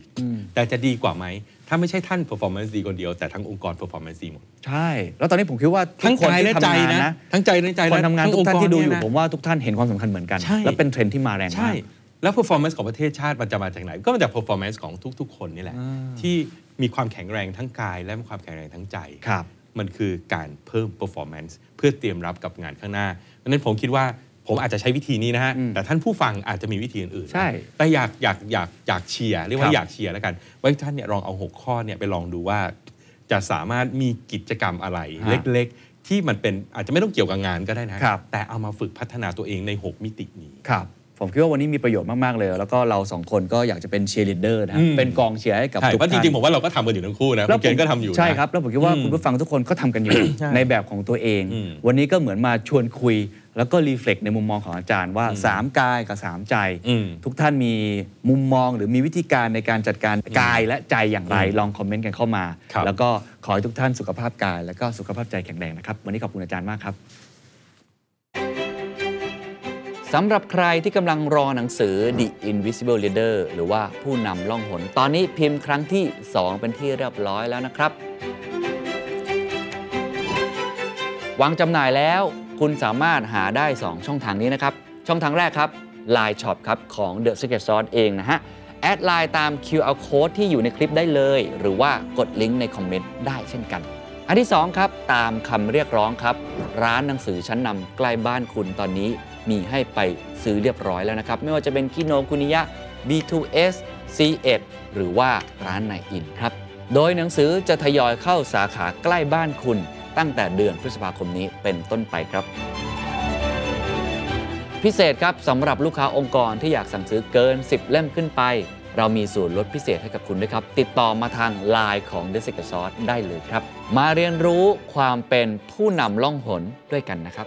Speaker 1: แต่จะดีกว่าไหม ถ้าไม่ใช่ท่าน performance ดีคนเดียว แต่ทั้งองค์กร performance ดีหมด
Speaker 5: ใช่ แล้วตอนนี้ผมคิดว่าทุ
Speaker 1: ทั้
Speaker 5: ก
Speaker 1: ง
Speaker 5: คน
Speaker 1: กาย
Speaker 5: ที่
Speaker 1: และ
Speaker 5: ทำ
Speaker 1: ใจ
Speaker 5: งาน
Speaker 1: นะ
Speaker 5: นะ
Speaker 1: ทั้งใจและใจ
Speaker 5: คนทำงานทุกท่านที่ดูอยู่
Speaker 1: งค์กร
Speaker 5: ผมว่าทุกท่านเห็นความสำคัญเหมือนกัน
Speaker 1: ใช่
Speaker 5: และเป็นเทรนด์ที่มาแรง
Speaker 1: ใช่
Speaker 5: มาก
Speaker 1: แล้ว performance ของประเทศชาติมันจะมาจากไหน ก็มาจาก performance ของทุก ๆ คนนี่แหละ ที่มีความแข็งแรงทั้งกาย และมีความแข็งแรงทั้งใจ
Speaker 5: ครับ
Speaker 1: มันคือการเพิ่ม performance เพื่อเตรียมรับกับงานข้างหน้าเพราะฉะนั้นผมคิดว่าผมอาจจะใช้วิธีนี้นะฮะ แต่ท่านผู้ฟังอาจจะมีวิธีอื่นๆ
Speaker 5: ใช่
Speaker 1: แต่อยากอยากอยากอยากเชียร์เรียก
Speaker 5: ค
Speaker 1: ว่า
Speaker 5: รับ
Speaker 1: อยากเชียร์แล้วกัน ว่าท่านเนี่ยลองเอา 6 ข้อเนี่ยไปลองดูว่า จะสามารถมีกิจกรรมอะไร
Speaker 5: ฮะ
Speaker 1: เล็กๆ ที่มันเป็นอาจจะไม่ต้องเกี่ยวกับงานก็ได้นะ
Speaker 5: ครับ
Speaker 1: แต่เอามาฝึกพัฒนาตัวเองใน 6 มิตินี้
Speaker 5: ครับ ผมคิดว่าวันนี้มีประโยชน์มาก ๆ เลย แล้วก็เราสองคนก็อยากจะเป็นเชียร์ลีดเดอร์นะ
Speaker 1: อืม
Speaker 5: เป็นกองเชียร์ให้กับ
Speaker 1: ใช่
Speaker 5: ทุก
Speaker 1: เพราะจ
Speaker 5: ท่าน
Speaker 1: ริง ๆ ผมว่าเราก็ทำกันอยู่ทั้งคู่นะคุณเกณฑ์ก็ทำอยู่นะ
Speaker 5: ใช่ครับ แล้วผมคิดว่า
Speaker 1: อืม
Speaker 5: คุณผู้ฟังทุกคนก็ทำกันอยู่
Speaker 1: ใช่
Speaker 5: ในแบบของตัวเอง
Speaker 1: อืม
Speaker 5: วันนี้ก็เหมือนมาชวนคุย แล้วก็รีเฟล็กในมุมมองของอาจารย์ว่า 3 กายกับ 3 ใจ
Speaker 1: อืม
Speaker 5: ทุกท่านมีมุมมองหรือมีวิธีการในการจัดการกายและใจอย่างไร
Speaker 1: อืม
Speaker 5: ลองคอมเมนต์กันเข้ามา
Speaker 1: ครับ
Speaker 5: แล้วก็ขอให้ทุกท่านสุขภาพกาย และก็สุขภาพใจแข็งแรงนะครับวันนี้ขอบคุณอาจารย์มากครับ สำหรับใครที่กำลังรอหนังสือ The Invisible Leader หรือว่าผู้นำล่องหน ตอนนี้พิมพ์ครั้งที่ 2 เป็นที่เรียบร้อยแล้วนะครับ วางจำหน่ายแล้วคุณสามารถหาได้ 2 ช่องทางนี้นะครับ ช่องทางแรกครับ Line Shop ครับของ The Secret Sauce เองนะฮะ แอดไลน์ตาม QR Code ที่อยู่ในคลิปได้เลย หรือว่ากดลิงก์ในคอมเมนต์ได้เช่นกันอันที่ 2 ครับ ตามคำเรียกร้องครับ ร้านหนังสือชั้นนำใกล้บ้านคุณตอนนี้ มีให้ไปซื้อเรียบร้อยแล้วนะครับ ไม่ว่าจะเป็นคิโนคุนิยะ B2S C1 หรือว่าร้านไหนอินครับ โดยหนังสือจะทยอยเข้าสาขาใกล้บ้านคุณ ตั้งแต่เดือนพฤษภาคมนี้เป็นต้นไปครับ พิเศษครับสำหรับลูกค้าองค์กรที่อยากสั่งซื้อเกิน 10 เล่มขึ้นไป เรามีส่วนลดพิเศษให้กับคุณด้วยครับ ติดต่อมาทาง Line ของ The Secret Sauce ได้เลยครับ มาเรียนรู้ความเป็นผู้นำล่องหนด้วยกันนะครับ